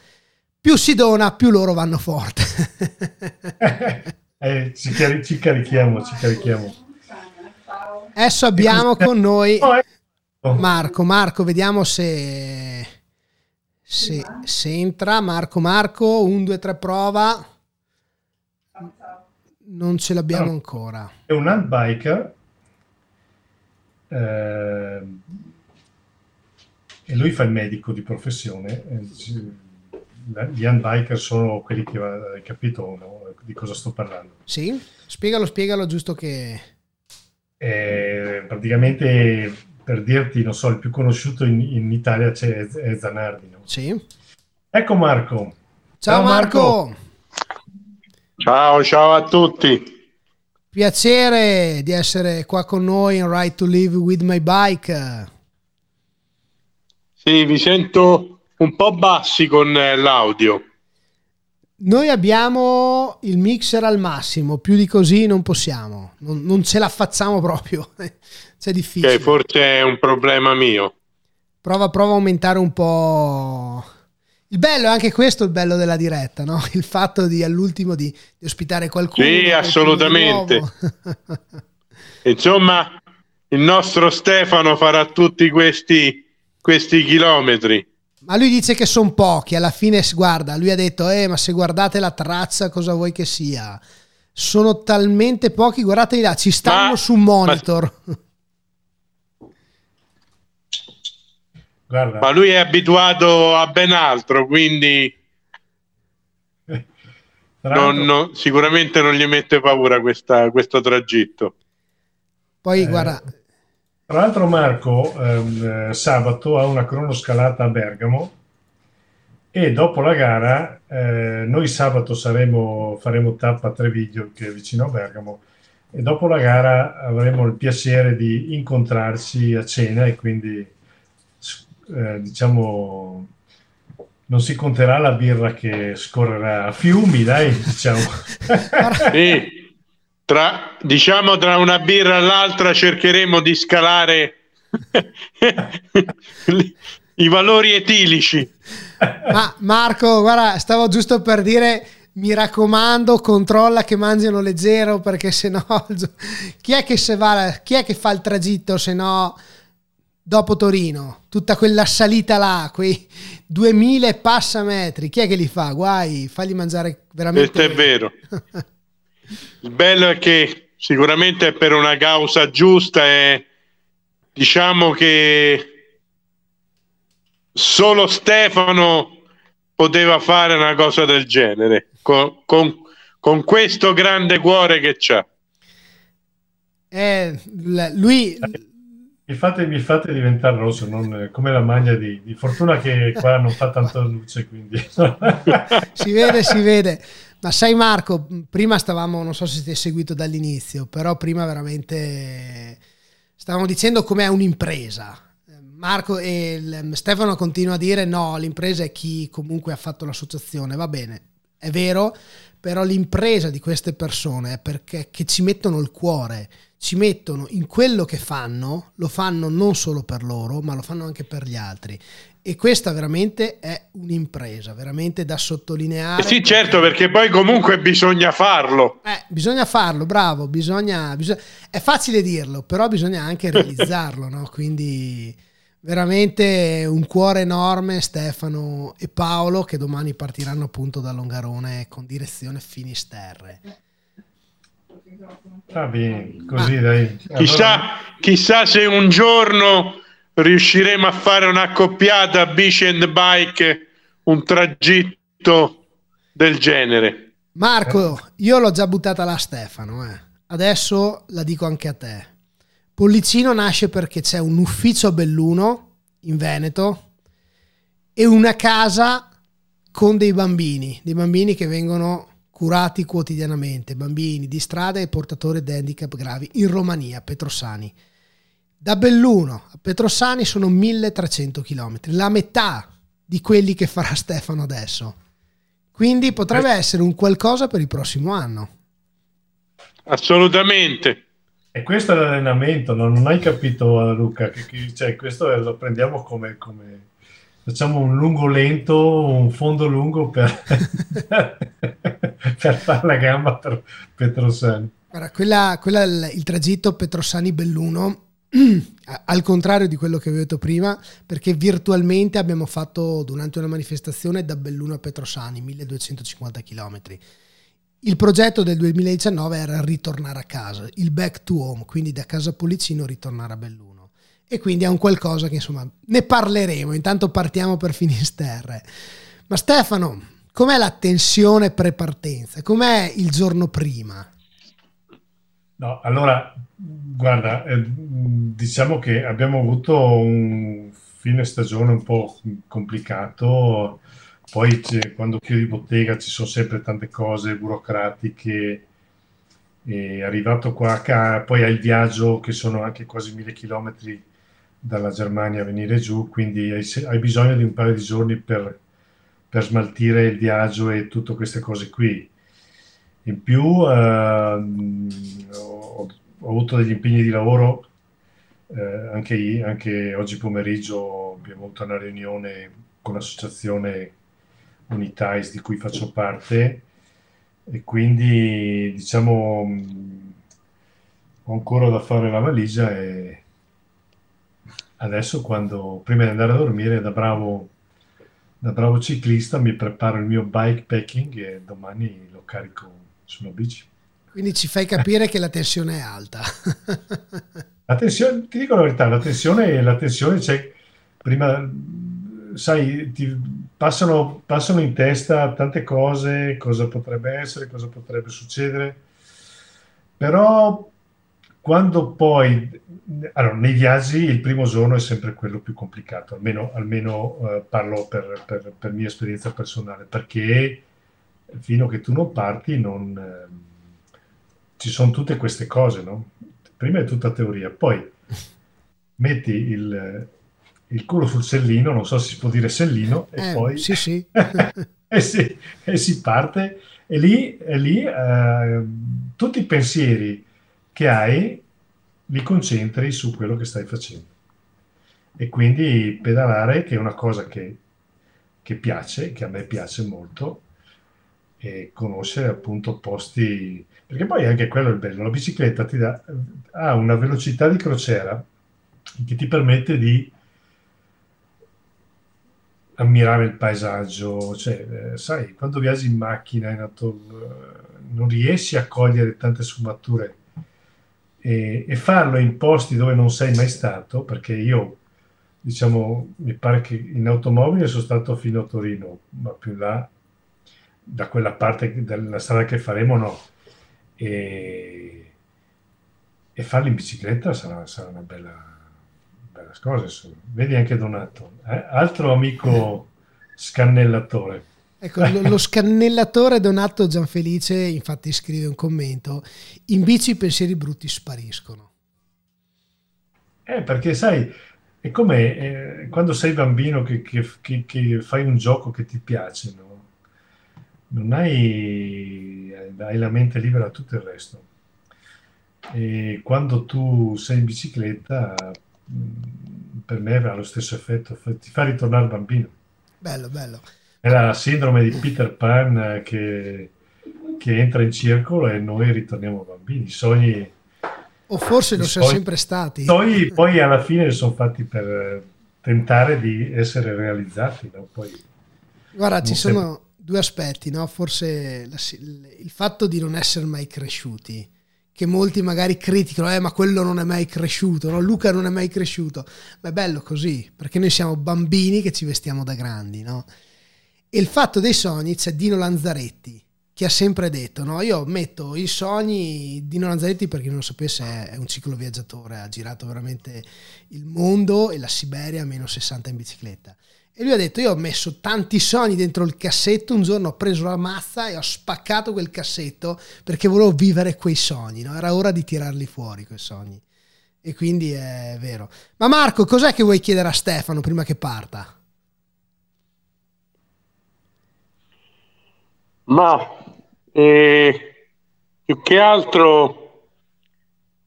più si dona, più loro vanno forte. (laughs) (laughs) eh, ci, cari- ci carichiamo, ci carichiamo. Adesso abbiamo con noi Marco. Marco, vediamo se, se, se entra. Marco, Marco, 1, 2, 3, prova. Non ce l'abbiamo ancora. È un handbiker. Eh, e lui fa il medico di professione. Gli handbiker sono quelli che capito? Di cosa sto parlando. Sì, spiegalo, spiegalo, giusto che... Eh, praticamente per dirti, non so, il più conosciuto in, in Italia c'è è Zanardi. No? Sì. Ecco Marco. Ciao, ciao Marco. Marco. Ciao, ciao a tutti. Piacere di essere qua con noi in Ride to Live with My Bike. Sì, vi sento un po' bassi con eh, l'audio. Noi abbiamo il mixer al massimo, più di così non possiamo, non, non ce la facciamo proprio. (laughs) C'è difficile. Okay, forse è un problema mio. Prova, prova a aumentare un po'. Il bello è anche questo il bello della diretta, no? Il fatto di all'ultimo di, di ospitare qualcuno. Sì, assolutamente. (laughs) Insomma, il nostro Stefano farà tutti questi, questi chilometri. Ma lui dice che sono pochi, alla fine guarda, lui ha detto, eh, ma se guardate la traccia cosa vuoi che sia? Sono talmente pochi, guardate là, ci stanno ma, su monitor. Ma... (laughs) Guarda. Ma lui è abituato a ben altro, quindi (laughs) non, non, sicuramente non gli mette paura questa, questo tragitto. Poi eh, guarda. Tra l'altro Marco ehm, sabato ha una cronoscalata a Bergamo e dopo la gara eh, noi sabato saremo, faremo tappa a Treviglio che è vicino a Bergamo e dopo la gara avremo il piacere di incontrarci a cena e quindi eh, diciamo, non si conterà la birra che scorrerà a fiumi, dai, diciamo. sì, (laughs) tra, diciamo tra una birra e l'altra cercheremo di scalare (laughs) i valori etilici. Ma Marco, guarda, stavo giusto per dire mi raccomando, controlla che mangiano leggero perché se no (laughs) chi è che se va, chi è che fa il tragitto se no dopo Torino, tutta quella salita là, quei 2000 passametri, chi è che li fa? Guai, fagli mangiare veramente. Questo è vero. (laughs) Il bello è che sicuramente è per una causa giusta e diciamo che solo Stefano poteva fare una cosa del genere con, con, con questo grande cuore che c'ha. Eh, lui mi fate, mi fate diventare rosso, non, come la maglia di, di, Fortuna che qua non fa tanta luce, quindi... (laughs) si vede, si vede. Ma sai Marco, prima stavamo, non so se ti hai seguito dall'inizio, però prima veramente stavamo dicendo com'è un'impresa. Marco e Stefano continua a dire no, l'impresa è chi comunque ha fatto l'associazione, va bene, è vero, però l'impresa di queste persone è perché ci mettono il cuore, ci mettono in quello che fanno, lo fanno non solo per loro, ma lo fanno anche per gli altri. E questa veramente è un'impresa, veramente da sottolineare. Eh sì, certo, perché poi comunque bisogna farlo. Eh, bisogna farlo, bravo, bisogna, bisogna... È facile dirlo, però bisogna anche realizzarlo, no? Quindi veramente un cuore enorme Stefano e Paolo che domani partiranno appunto da Longarone con direzione Finisterre. Va bene, così dai. Allora... Chissà, chissà se un giorno riusciremo a fare un'accoppiata bici and bike, un tragitto del genere. Marco, io l'ho già buttata là a Stefano, eh. adesso la dico anche a te. Pollicino nasce perché c'è un ufficio a Belluno, in Veneto, e una casa con dei bambini, dei bambini che vengono curati quotidianamente, bambini di strada e portatori di handicap gravi in Romania, Petrosani. Da Belluno a Petrosani sono 1300 km, la metà di quelli che farà (laughs) Stefano adesso. Quindi potrebbe eh. essere un qualcosa per il prossimo anno. Assolutamente. E questo è l'allenamento, no? non hai capito Luca, che, che, cioè, questo lo prendiamo come, come, facciamo un lungo lento, un fondo lungo per, (laughs) per fare la gamba per Petrosani. Guarda, quella, quella il tragitto Petrosani-Belluno (clears throat) al contrario di quello che avevo detto prima, perché virtualmente abbiamo fatto durante una manifestazione da Belluno a Petrosani, 1250 km. Il progetto del 2019 era ritornare a casa, il back to home, quindi da casa Policino ritornare a Belluno. E quindi è un qualcosa che insomma ne parleremo, intanto partiamo per Finisterre. Ma Stefano, com'è la tensione pre-partenza? Com'è il giorno prima? No, allora, guarda, eh, diciamo che abbiamo avuto un fine stagione un po' complicato, poi quando chiudi bottega ci sono sempre tante cose burocratiche, è arrivato qua, poi hai il viaggio che sono anche quasi mille chilometri dalla Germania venire giù, quindi hai, hai bisogno di un paio di giorni per, per smaltire il viaggio e tutte queste cose qui. In più ehm, ho, ho, avuto degli impegni di lavoro, eh, anche, anche, oggi pomeriggio abbiamo avuto una riunione con l'associazione Unitais di cui faccio parte e quindi diciamo ho ancora da fare la valigia e adesso quando prima di andare a dormire da bravo, da bravo ciclista mi preparo il mio bike packing e domani lo carico sulla bici. Quindi ci fai capire che la tensione è alta. (laughs) la tensione, ti dico la verità, la tensione, la tensione c'è prima, sai, ti passano, passano in testa tante cose, cosa potrebbe essere, cosa potrebbe succedere, però quando poi, allora, nei viaggi il primo giorno è sempre quello più complicato, almeno, almeno uh, parlo per, per, per, mia esperienza personale, perché fino a che tu non parti non, eh, ci sono tutte queste cose, no? Prima è tutta teoria, poi metti il, il culo sul sellino, non so se si può dire sellino, e eh, poi... Sì, sì. (laughs) e, si, e, si, parte, e lì, e lì eh, tutti i pensieri che hai li concentri su quello che stai facendo. E quindi pedalare, che è una cosa che, che piace, che a me piace molto, e conoscere appunto posti, perché poi anche quello è il bello, la bicicletta ti dà, ha una velocità di crociera che ti permette di ammirare il paesaggio, cioè, eh, sai, quando viaggi in macchina in auto, eh, non riesci a cogliere tante sfumature e, e, farlo in posti dove non sei mai stato, perché io, diciamo, mi pare che in automobile sono stato fino a Torino, ma più là da quella parte della strada che faremo no. E, e farlo in bicicletta sarà, sarà una bella, bella cosa. Insomma. Vedi anche Donato, eh? altro amico scannellatore. Ecco, lo, lo, scannellatore Donato Gianfelice infatti scrive un commento, in bici i pensieri brutti spariscono. Eh, perché sai, è come eh, quando sei bambino che, che, che, che, fai un gioco che ti piace, no? non hai, hai la mente libera da tutto il resto. E quando tu sei in bicicletta, mm, per me avrà lo stesso effetto, ti fa ritornare bambino. Bello, bello. È la sindrome di Peter Pan che, che entra in circolo e noi ritorniamo bambini. I sogni... O forse lo siamo sempre stati. Poi, poi alla fine sono fatti per tentare di essere realizzati. No? Poi, Guarda, ci sono, due aspetti, no? forse la, il fatto di non essere mai cresciuti, che molti magari criticano, eh, ma quello non è mai cresciuto, no? Luca non è mai cresciuto, ma è bello così, perché noi siamo bambini che ci vestiamo da grandi, no? E il fatto dei sogni c'è Dino Lanzaretti, che ha sempre detto, no? io metto i sogni, Dino Lanzaretti per chi non lo sapesse è un cicloviaggiatore, ha girato veramente il mondo e la Siberia a meno 60 in bicicletta E lui ha detto: Io ho messo tanti sogni dentro il cassetto. Un giorno ho preso la mazza e ho spaccato quel cassetto perché volevo vivere quei sogni. No? Era ora di tirarli fuori quei sogni. E quindi è vero. Ma Marco, cos'è che vuoi chiedere a Stefano prima che parta? Ma eh, più che altro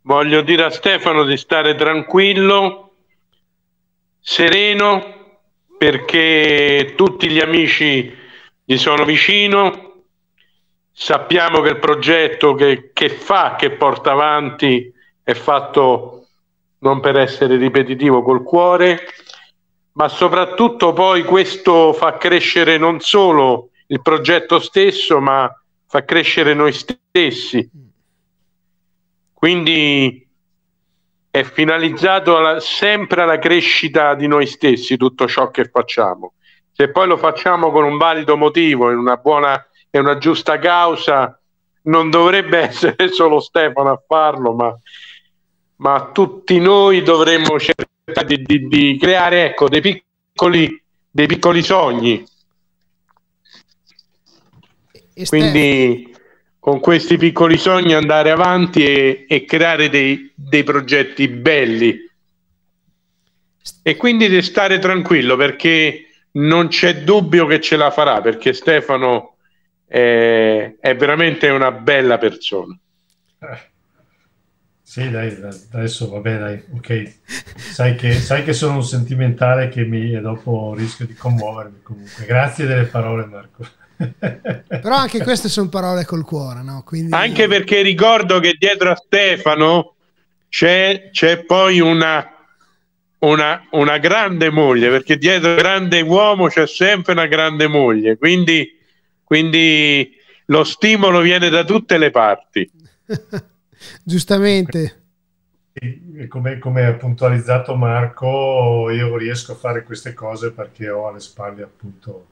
voglio dire a Stefano di stare tranquillo, sereno perché tutti gli amici gli sono vicino, sappiamo che il progetto che, che fa, che porta avanti, è fatto non per essere ripetitivo col cuore, ma soprattutto poi questo fa crescere non solo il progetto stesso, ma fa crescere noi stessi. Quindi è finalizzato alla, sempre alla crescita di noi stessi tutto ciò che facciamo. Se poi lo facciamo con un valido motivo, in una buona e una giusta causa, non dovrebbe (laughs) essere solo Stefano a farlo, ma, ma tutti noi dovremmo cercare di, di, di creare ecco, dei, piccoli, dei piccoli sogni. Quindi con questi piccoli sogni andare avanti e, e creare dei, dei, progetti belli. E quindi di stare tranquillo perché non c'è dubbio che ce la farà perché Stefano è, è veramente una bella persona. Eh. Sì, dai, adesso va bene, dai, ok. Sai che, sai che sono un sentimentale che mi e dopo rischio di commuovermi comunque. Grazie delle parole, Marco. Però anche queste sono parole col cuore, no? Quindi... Anche perché ricordo che dietro a Stefano c'è, c'è poi una, una, una, grande moglie, perché dietro grande uomo c'è sempre una grande moglie, quindi, quindi lo stimolo viene da tutte le parti. (laughs) Giustamente. Come, come ha puntualizzato Marco, io riesco a fare queste cose perché ho alle spalle appunto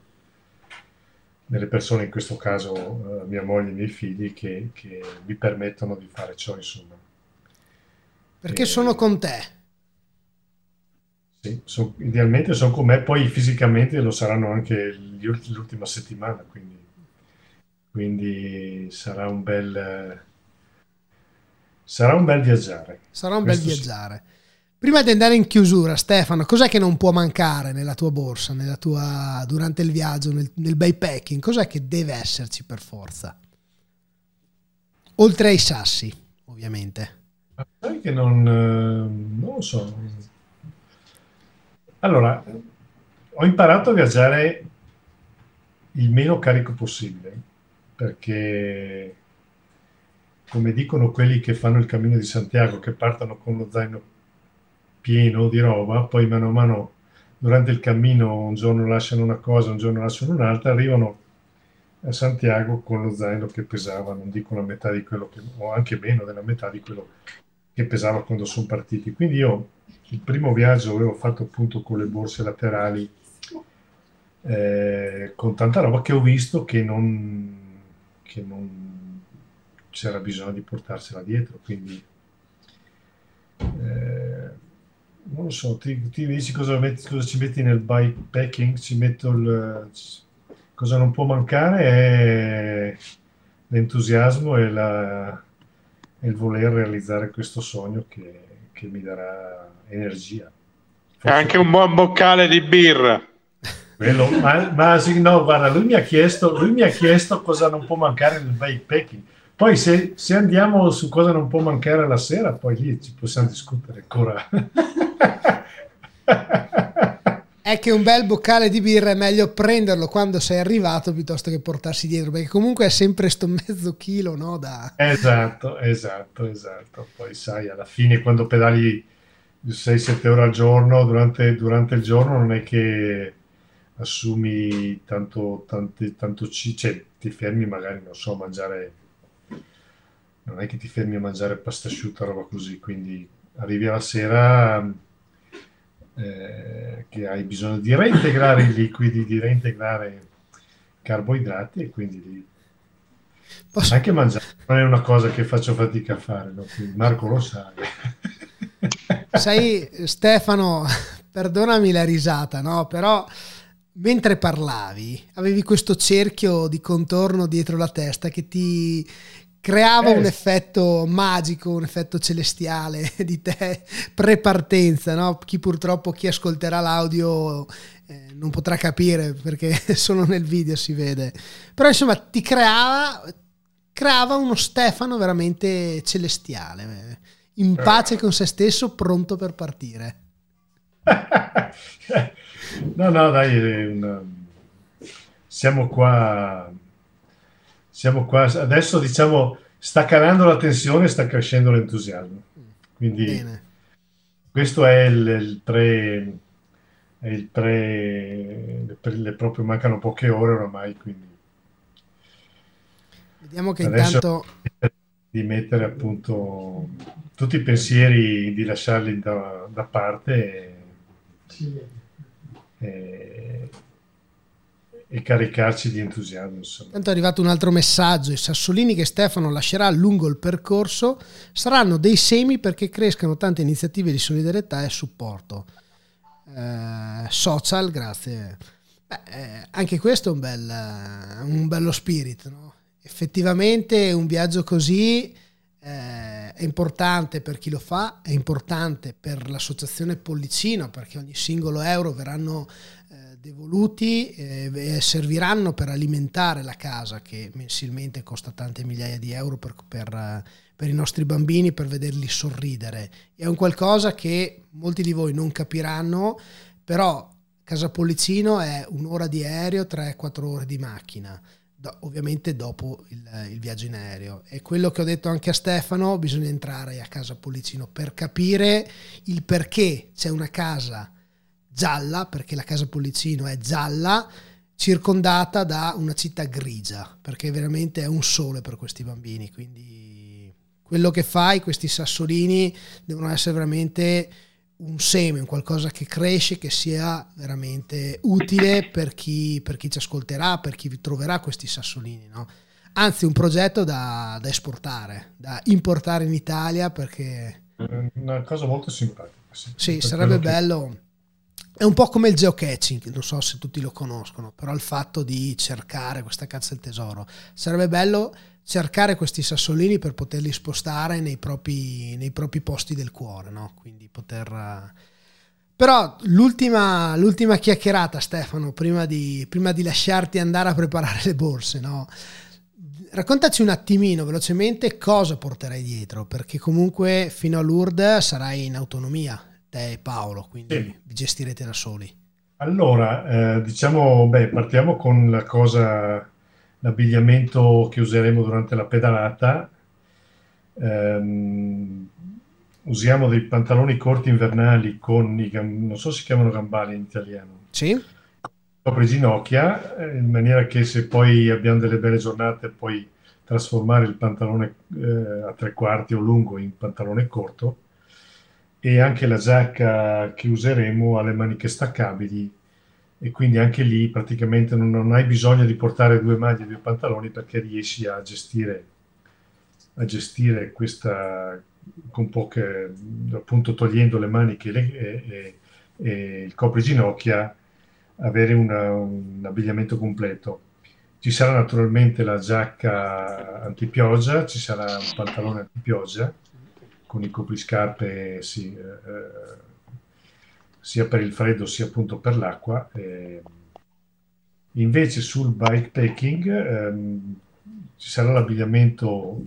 delle persone, in questo caso eh, mia moglie e i miei figli, che, che, mi permettono di fare ciò, insomma. Perché e, sono con te? Sì, so, idealmente sono con me, poi fisicamente lo saranno anche l'ultima settimana, quindi, quindi sarà un bel... Sarà un bel viaggiare. Sarà un Questo bel viaggiare. Sì. Prima di andare in chiusura, Stefano, cos'è che non può mancare nella tua borsa, nella tua, durante il viaggio, nel, nel bypacking? Cos'è che deve esserci per forza? Oltre ai sassi, ovviamente. Sai che non, eh, non lo so. Allora, ho imparato a viaggiare il meno carico possibile, perché come dicono quelli che fanno il cammino di Santiago, che partono con lo zaino pieno di roba, poi mano a mano durante il cammino un giorno lasciano una cosa, un giorno lasciano un'altra, arrivano a Santiago con lo zaino che pesava, non dico la metà di quello che, o anche meno della metà di quello che pesava quando sono partiti. Quindi io il primo viaggio avevo fatto appunto con le borse laterali, eh, con tanta roba che ho visto che non, che non c'era bisogno di portarsela dietro, quindi eh, non lo so, ti, ti dici cosa, metti, cosa, ci metti nel bikepacking, ci metto il... cosa non può mancare è l'entusiasmo e, la, e il voler realizzare questo sogno che, che mi darà energia. Forse... Anche un buon boccale di birra. Quello, ma, ma sì, no, guarda, lui mi, ha chiesto, lui mi ha chiesto cosa non può mancare nel bikepacking. Poi se, se, andiamo su cosa non può mancare la sera, poi lì ci possiamo discutere ancora. (laughs) è che un bel boccale di birra è meglio prenderlo quando sei arrivato piuttosto che portarsi dietro, perché comunque è sempre sto mezzo chilo, no? Da... Esatto, esatto, esatto. Poi sai, alla fine quando pedali 6-7 ore al giorno, durante, durante, il giorno non è che assumi tanto, tanti, tanto cibo, cioè ti fermi magari, non so, a mangiare, non è che ti fermi a mangiare pasta asciutta, roba così, quindi arrivi alla sera eh, che hai bisogno di reintegrare i liquidi, di reintegrare carboidrati e quindi di... Posso... anche mangiare non è una cosa che faccio fatica a fare, no? Marco lo sa. Sai Stefano, perdonami la risata, no? però mentre parlavi avevi questo cerchio di contorno dietro la testa che ti creava eh. un effetto magico, un effetto celestiale (laughs) di te pre-partenza, no? Chi purtroppo chi ascolterà l'audio eh, non potrà capire perché (laughs) solo nel video si vede. Però insomma ti creava, creava uno Stefano veramente celestiale, in pace con se stesso, pronto per partire. (laughs) no, no, dai, una... siamo qua siamo qua. Adesso diciamo sta calando la tensione, sta crescendo l'entusiasmo. Quindi Bene. questo è il, il 3 è il 3 le, proprio mancano poche ore oramai, quindi vediamo che intanto di mettere appunto tutti i pensieri di lasciarli da, da parte e, e, e caricarci di entusiasmo. Insomma. Tanto è arrivato un altro messaggio, i sassolini che Stefano lascerà lungo il percorso saranno dei semi perché crescano tante iniziative di solidarietà e supporto. Eh, social, grazie. Beh, eh, anche questo è un, bel, un bello spirito. No? Effettivamente un viaggio così eh, è importante per chi lo fa, è importante per l'associazione Pollicino perché ogni singolo euro verranno devoluti eh, serviranno per alimentare la casa che mensilmente costa tante migliaia di euro per, per, per, i nostri bambini, per vederli sorridere. È un qualcosa che molti di voi non capiranno, però Casa Pollicino è un'ora di aereo, 3-4 ore di macchina. Do, ovviamente dopo il, il, viaggio in aereo. E quello che ho detto anche a Stefano, bisogna entrare a casa Pollicino per capire il perché c'è una casa gialla, perché la casa Pollicino è gialla, circondata da una città grigia, perché veramente è un sole per questi bambini. Quindi quello che fai, questi sassolini, devono essere veramente un seme, un qualcosa che cresce, che sia veramente utile per chi, per chi ci ascolterà, per chi troverà questi sassolini. No? Anzi, un progetto da, da esportare, da importare in Italia perché... Una cosa molto simpatica. Sì, sì sarebbe bello. Che è un po' come il geocaching, non so se tutti lo conoscono, però il fatto di cercare questa cazzo del tesoro. Sarebbe bello cercare questi sassolini per poterli spostare nei propri, nei propri posti del cuore, no? Quindi poter... Però l'ultima, l'ultima chiacchierata, Stefano, prima di, prima di, lasciarti andare a preparare le borse, no? Raccontaci un attimino velocemente cosa porterai dietro, perché comunque fino a Lourdes sarai in autonomia, te e Paolo, quindi sì. vi gestirete da soli. Allora, eh, diciamo, beh, partiamo con la cosa, l'abbigliamento che useremo durante la pedalata. Um, usiamo dei pantaloni corti invernali con i, non so se si chiamano gambali in italiano. Sì. Sopra ginocchia, eh, in maniera che se poi abbiamo delle belle giornate puoi trasformare il pantalone eh, a tre quarti o lungo in pantalone corto e anche la giacca che useremo ha le maniche staccabili e quindi anche lì praticamente non, non hai bisogno di portare due maglie e due pantaloni perché riesci a gestire, a gestire questa con poche appunto togliendo le maniche e, e, e il copriginocchia avere una, un abbigliamento completo. Ci sarà naturalmente la giacca antipioggia ci sarà un pantalone antipioggia con i copriscarpe sì, eh, eh, sia per il freddo sia appunto per l'acqua. Eh, invece sul bikepacking ehm, ci sarà l'abbigliamento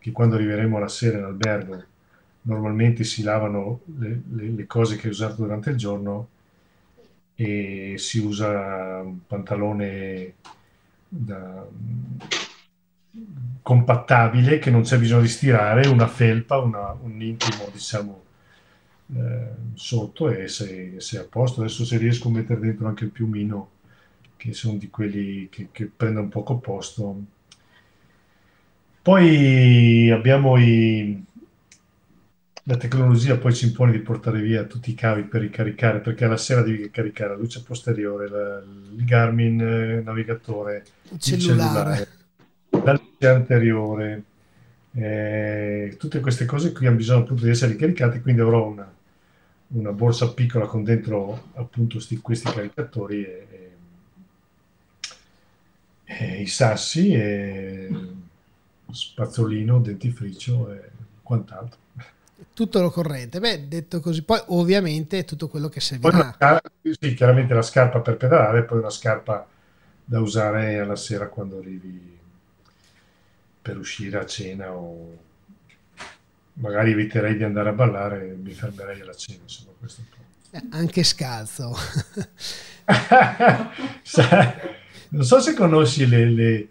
che quando arriveremo la sera in albergo normalmente si lavano le, le, le cose che hai usato durante il giorno e si usa un pantalone da, compattabile che non c'è bisogno di stirare, una felpa, una, un intimo diciamo eh, sotto e sei, sei, a posto. Adesso se riesco a mettere dentro anche il piumino, che sono di quelli che, che prende un poco posto. Poi abbiamo i, la tecnologia poi ci impone di portare via tutti i cavi per ricaricare, perché alla sera devi caricare la luce posteriore, la, il Garmin eh, navigatore, il cellulare. Il cellulare la luce anteriore, eh, tutte queste cose qui hanno bisogno appunto di essere ricaricate, quindi avrò una, una borsa piccola con dentro appunto sti, questi caricatori e, e, eh, i sassi e spazzolino, dentifricio e quant'altro. Tutto l'occorrente. Beh, detto così, poi ovviamente tutto quello che servirà. Poi, sì, chiaramente la scarpa per pedalare, poi una scarpa da usare alla sera quando arrivi per uscire a cena o magari eviterei di andare a ballare e mi fermerei alla cena, insomma, questo è un po'. Eh, anche scalzo. (laughs) non so se conosci le, le,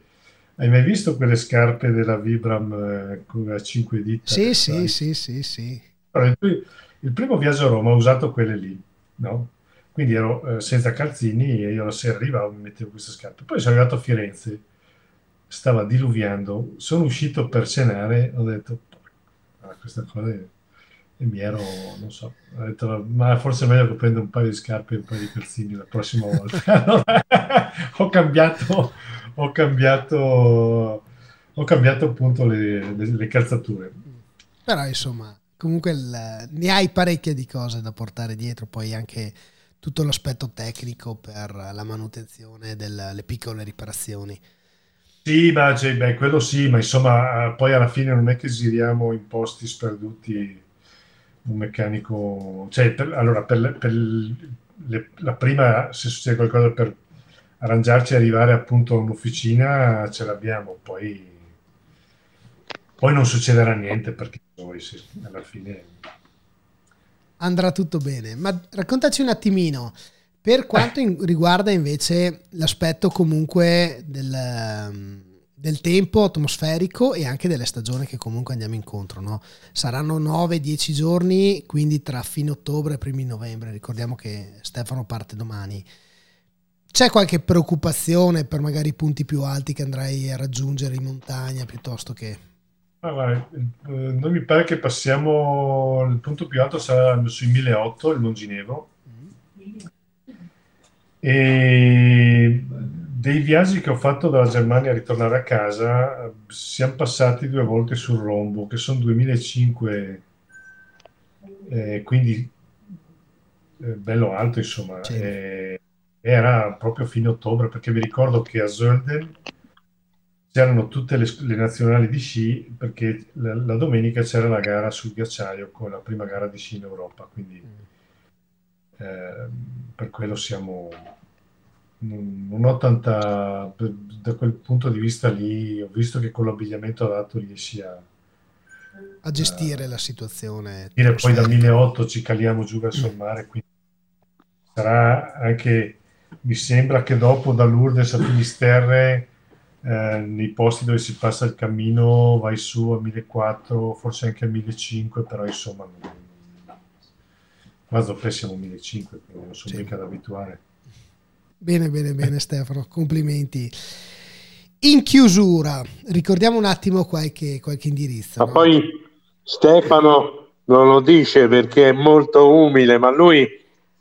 Hai mai visto quelle scarpe della Vibram eh, con a 5 dita? Sì, sì, sì, sì, sì. Allora, il, il, primo viaggio a Roma ho usato quelle lì, no? Quindi ero eh, senza calzini e io la sera arrivavo mi mettevo queste scarpe. Poi sono arrivato a Firenze, stava diluviando, sono uscito per cenare, ho detto, ah, questa cosa è e mi ero, non so, ho detto, ma forse è meglio che prenda un paio di scarpe e un paio di calzini la prossima volta. (laughs) ho cambiato, ho cambiato, ho cambiato appunto le, le, le calzature. Però insomma, comunque il, ne hai parecchie di cose da portare dietro, poi anche tutto l'aspetto tecnico per la manutenzione delle piccole riparazioni. Sì, ma cioè, beh, quello sì, ma insomma, poi alla fine non è che giriamo in posti sperduti un meccanico, cioè per, allora per, per le, la prima se succede qualcosa per arrangiarci e arrivare appunto a un'officina ce l'abbiamo, poi, poi non succederà niente perché poi sì, alla fine andrà tutto bene. Ma raccontaci un attimino per quanto in, riguarda invece l'aspetto comunque del del tempo atmosferico e anche delle stagioni che comunque andiamo incontro. No? Saranno 9-10 giorni, quindi tra fine ottobre e primi novembre. Ricordiamo che Stefano parte domani. C'è qualche preoccupazione per magari i punti più alti che andrai a raggiungere in montagna piuttosto che... Ah, guarda, eh, noi mi pare che passiamo, il punto più alto sarà sui 1800, il Monginevo. Mm. E dei viaggi che ho fatto dalla Germania a ritornare a casa, siamo passati due volte sul rombo, che sono 2005, eh, quindi eh, bello alto, insomma. Sì. Eh, era proprio fine ottobre, perché mi ricordo che a Zölden c'erano tutte le, le, nazionali di sci, perché la, la, domenica c'era la gara sul ghiacciaio, con la prima gara di sci in Europa, quindi mm. Per quello siamo non ho tanta da quel punto di vista lì ho visto che con l'abbigliamento adatto riesci a, a gestire a, la situazione. Dire poi da 1008 ci caliamo giù verso il mare quindi sarà anche mi sembra che dopo da Lourdes a Finisterre eh, nei posti dove si passa il cammino vai su a 1400 forse anche a 1500 però insomma qua dopo siamo a 1500 quindi non sono sì. mica da abituare Bene, bene, bene (laughs) Stefano, complimenti. In chiusura, ricordiamo un attimo qualche, qualche indirizzo. Ma no? poi Stefano non lo dice perché è molto umile, ma lui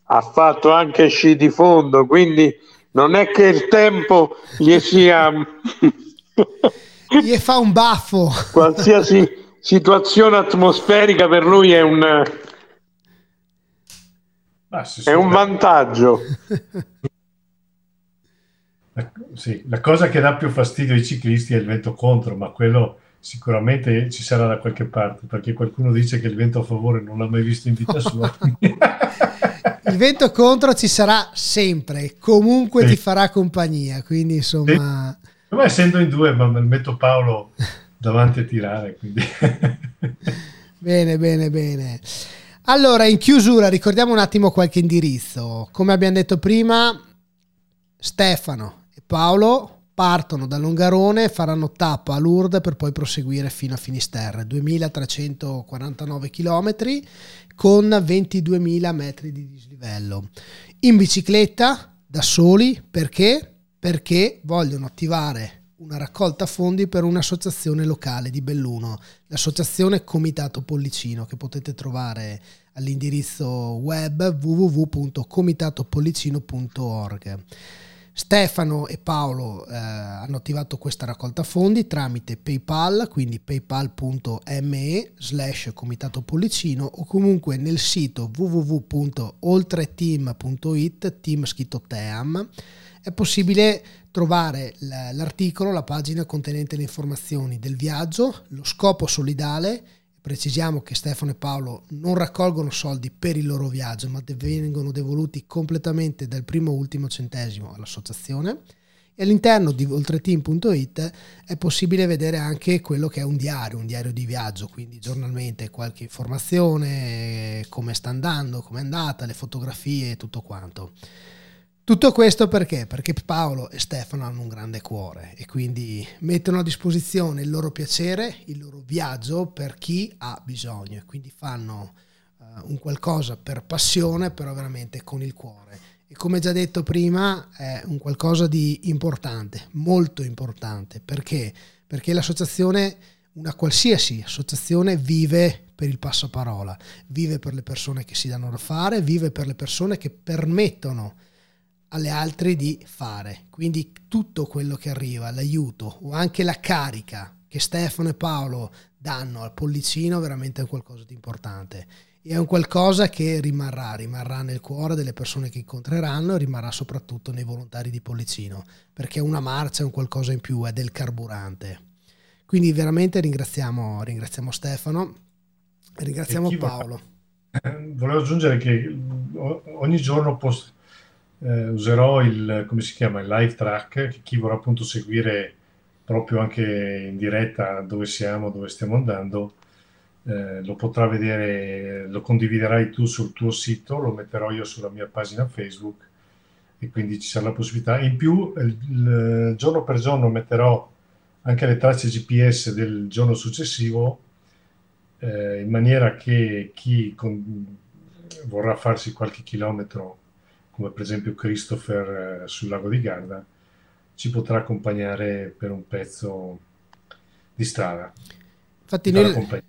ha fatto anche sci di fondo, quindi non è che il tempo gli sia... (laughs) (laughs) gli fa un baffo. Qualsiasi situazione atmosferica per lui è un... Ah, è un vantaggio. sì, la cosa che dà più fastidio ai ciclisti è il vento contro, ma quello sicuramente ci sarà da qualche parte, perché qualcuno dice che il vento a favore non l'ha mai visto in vita sua. (laughs) il vento contro ci sarà sempre, comunque sì. ti farà compagnia, quindi insomma... Sì. Ma essendo in due, ma metto Paolo davanti a tirare, quindi... bene, bene, bene. Allora, in chiusura, ricordiamo un attimo qualche indirizzo. Come abbiamo detto prima, Stefano, Paolo partono da Longarone, faranno tappa a Lourdes per poi proseguire fino a Finisterre, 2349 km con 22.000 metri di dislivello. In bicicletta, da soli, perché? Perché vogliono attivare una raccolta fondi per un'associazione locale di Belluno, l'associazione Comitato Pollicino, che potete trovare all'indirizzo web www.comitatopollicino.org. Stefano e Paolo eh, hanno attivato questa raccolta fondi tramite PayPal, quindi paypal.me slash comitato pollicino o comunque nel sito www.oltreteam.it, team scritto team, è possibile trovare l'articolo, la pagina contenente le informazioni del viaggio, lo scopo solidale. Precisiamo che Stefano e Paolo non raccolgono soldi per il loro viaggio, ma vengono devoluti completamente dal primo ultimo centesimo all'associazione. E all'interno di oltreteam.it è possibile vedere anche quello che è un diario, un diario di viaggio, quindi giornalmente qualche informazione, come sta andando, come è andata, le fotografie e tutto quanto. Tutto questo perché? Perché Paolo e Stefano hanno un grande cuore e quindi mettono a disposizione il loro piacere, il loro viaggio per chi ha bisogno e quindi fanno uh, un qualcosa per passione, però veramente con il cuore. E come già detto prima è un qualcosa di importante, molto importante. Perché? Perché l'associazione, una qualsiasi associazione, vive per il passaparola, vive per le persone che si danno da fare, vive per le persone che permettono alle altre di fare. Quindi tutto quello che arriva, l'aiuto o anche la carica che Stefano e Paolo danno al pollicino veramente è qualcosa di importante. E è un qualcosa che rimarrà, rimarrà nel cuore delle persone che incontreranno e rimarrà soprattutto nei volontari di Pollicino, perché una marcia è un qualcosa in più, è del carburante. Quindi veramente ringraziamo, ringraziamo Stefano ringraziamo Paolo. Volevo aggiungere che ogni giorno post- eh, userò il, come si chiama, il live track, che chi vorrà appunto seguire proprio anche in diretta dove siamo, dove stiamo andando, eh, lo potrà vedere, lo condividerai tu sul tuo sito, lo metterò io sulla mia pagina Facebook e quindi ci sarà la possibilità. In più, il, il, giorno per giorno metterò anche le tracce GPS del giorno successivo eh, in maniera che chi con, vorrà farsi qualche chilometro come per esempio Christopher eh, sul lago di Garda, ci potrà accompagnare per un pezzo di strada. Infatti noi, noi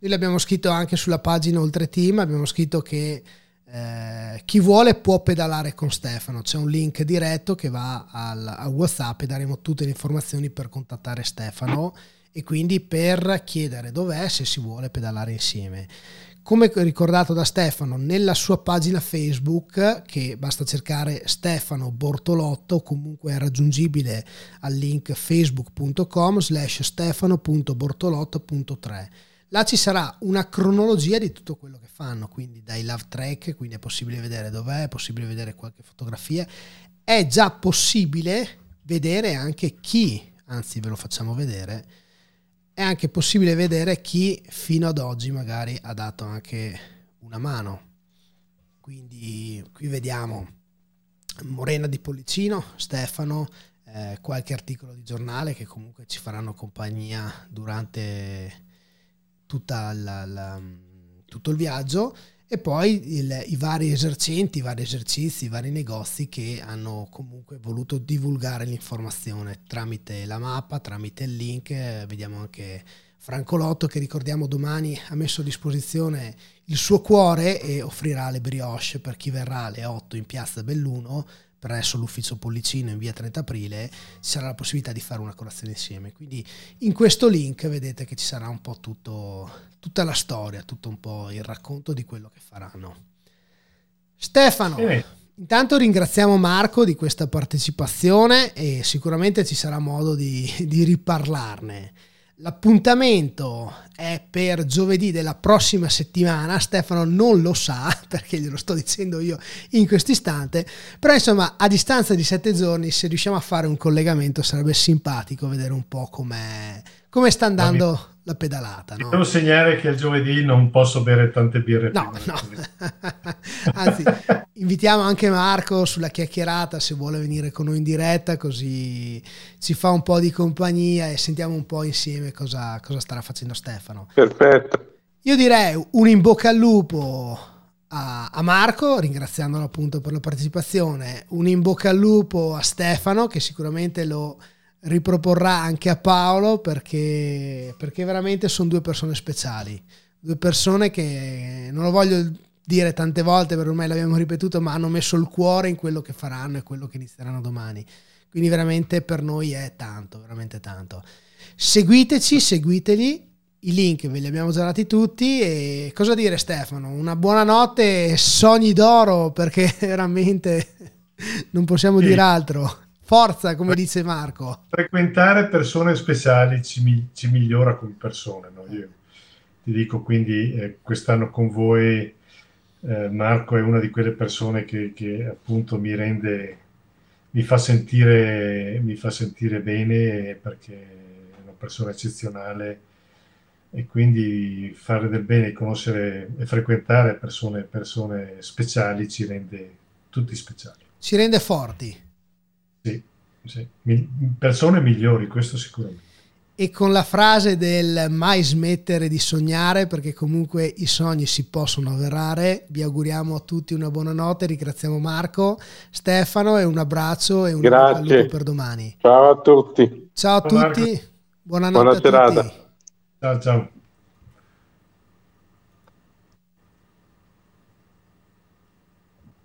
l'abbiamo scritto anche sulla pagina Oltre Team, abbiamo scritto che eh, chi vuole può pedalare con Stefano, c'è un link diretto che va al, a Whatsapp e daremo tutte le informazioni per contattare Stefano e quindi per chiedere dov'è se si vuole pedalare insieme. Come ricordato da Stefano, nella sua pagina Facebook, che basta cercare Stefano Bortolotto, comunque è raggiungibile al link facebook.com slash stefano.bortolotto.3. Là ci sarà una cronologia di tutto quello che fanno, quindi dai love track, quindi è possibile vedere dov'è, è possibile vedere qualche fotografia, è già possibile vedere anche chi, anzi ve lo facciamo vedere, è anche possibile vedere chi fino ad oggi magari ha dato anche una mano. Quindi qui vediamo Morena di Pollicino, Stefano, eh, qualche articolo di giornale che comunque ci faranno compagnia durante la, la, tutto il viaggio e poi il, i vari esercenti, i vari esercizi, i vari negozi che hanno comunque voluto divulgare l'informazione tramite la mappa, tramite il link. Vediamo anche Franco Lotto che ricordiamo domani ha messo a disposizione il suo cuore e offrirà le brioche per chi verrà alle 8 in piazza Belluno presso l'ufficio Pollicino in via 30 aprile ci sarà la possibilità di fare una colazione insieme. Quindi in questo link vedete che ci sarà un po' tutto, tutta la storia, tutto un po' il racconto di quello che faranno. Stefano, eh. intanto ringraziamo Marco di questa partecipazione e sicuramente ci sarà modo di, di riparlarne. L'appuntamento è per giovedì della prossima settimana. Stefano non lo sa (laughs) perché glielo sto dicendo io in questo istante. Però, insomma, a distanza di sette giorni, se riusciamo a fare un collegamento, sarebbe simpatico vedere un po' come sta andando la pedalata. No? Devo segnare che il giovedì non posso bere tante birre. No, no. (laughs) Anzi, invitiamo anche Marco sulla chiacchierata se vuole venire con noi in diretta, così ci fa un po' di compagnia e sentiamo un po' insieme cosa, cosa starà facendo Stefano. Perfetto. Io direi un in bocca al lupo a, a, Marco, ringraziandolo appunto per la partecipazione, un in bocca al lupo a Stefano che sicuramente lo riproporrà anche a Paolo perché, perché veramente sono due persone speciali, due persone che non lo voglio dire tante volte per ormai l'abbiamo ripetuto, ma hanno messo il cuore in quello che faranno e quello che inizieranno domani. Quindi veramente per noi è tanto, veramente tanto. Seguiteci, seguiteli, i link ve li abbiamo già dati tutti e cosa dire Stefano? Una buona notte e sogni d'oro perché (laughs) veramente non possiamo sì. dire altro. Forza, come dice Marco. Frequentare persone speciali ci, ci migliora come persone. No? Io ti dico quindi eh, quest'anno con voi, eh, Marco è una di quelle persone che, che appunto mi rende, mi fa, sentire, mi fa sentire bene perché è una persona eccezionale e quindi fare del bene, conoscere e frequentare persone, persone speciali ci rende tutti speciali. Ci rende forti. Sì, sì. persone migliori, questo sicuramente. E con la frase del mai smettere di sognare, perché comunque i sogni si possono avverare, vi auguriamo a tutti una buona notte, ringraziamo Marco, Stefano e un abbraccio e un saluto per domani. Ciao a tutti. Ciao a ciao tutti, buonanotte Buona a serata. tutti. Ciao ciao.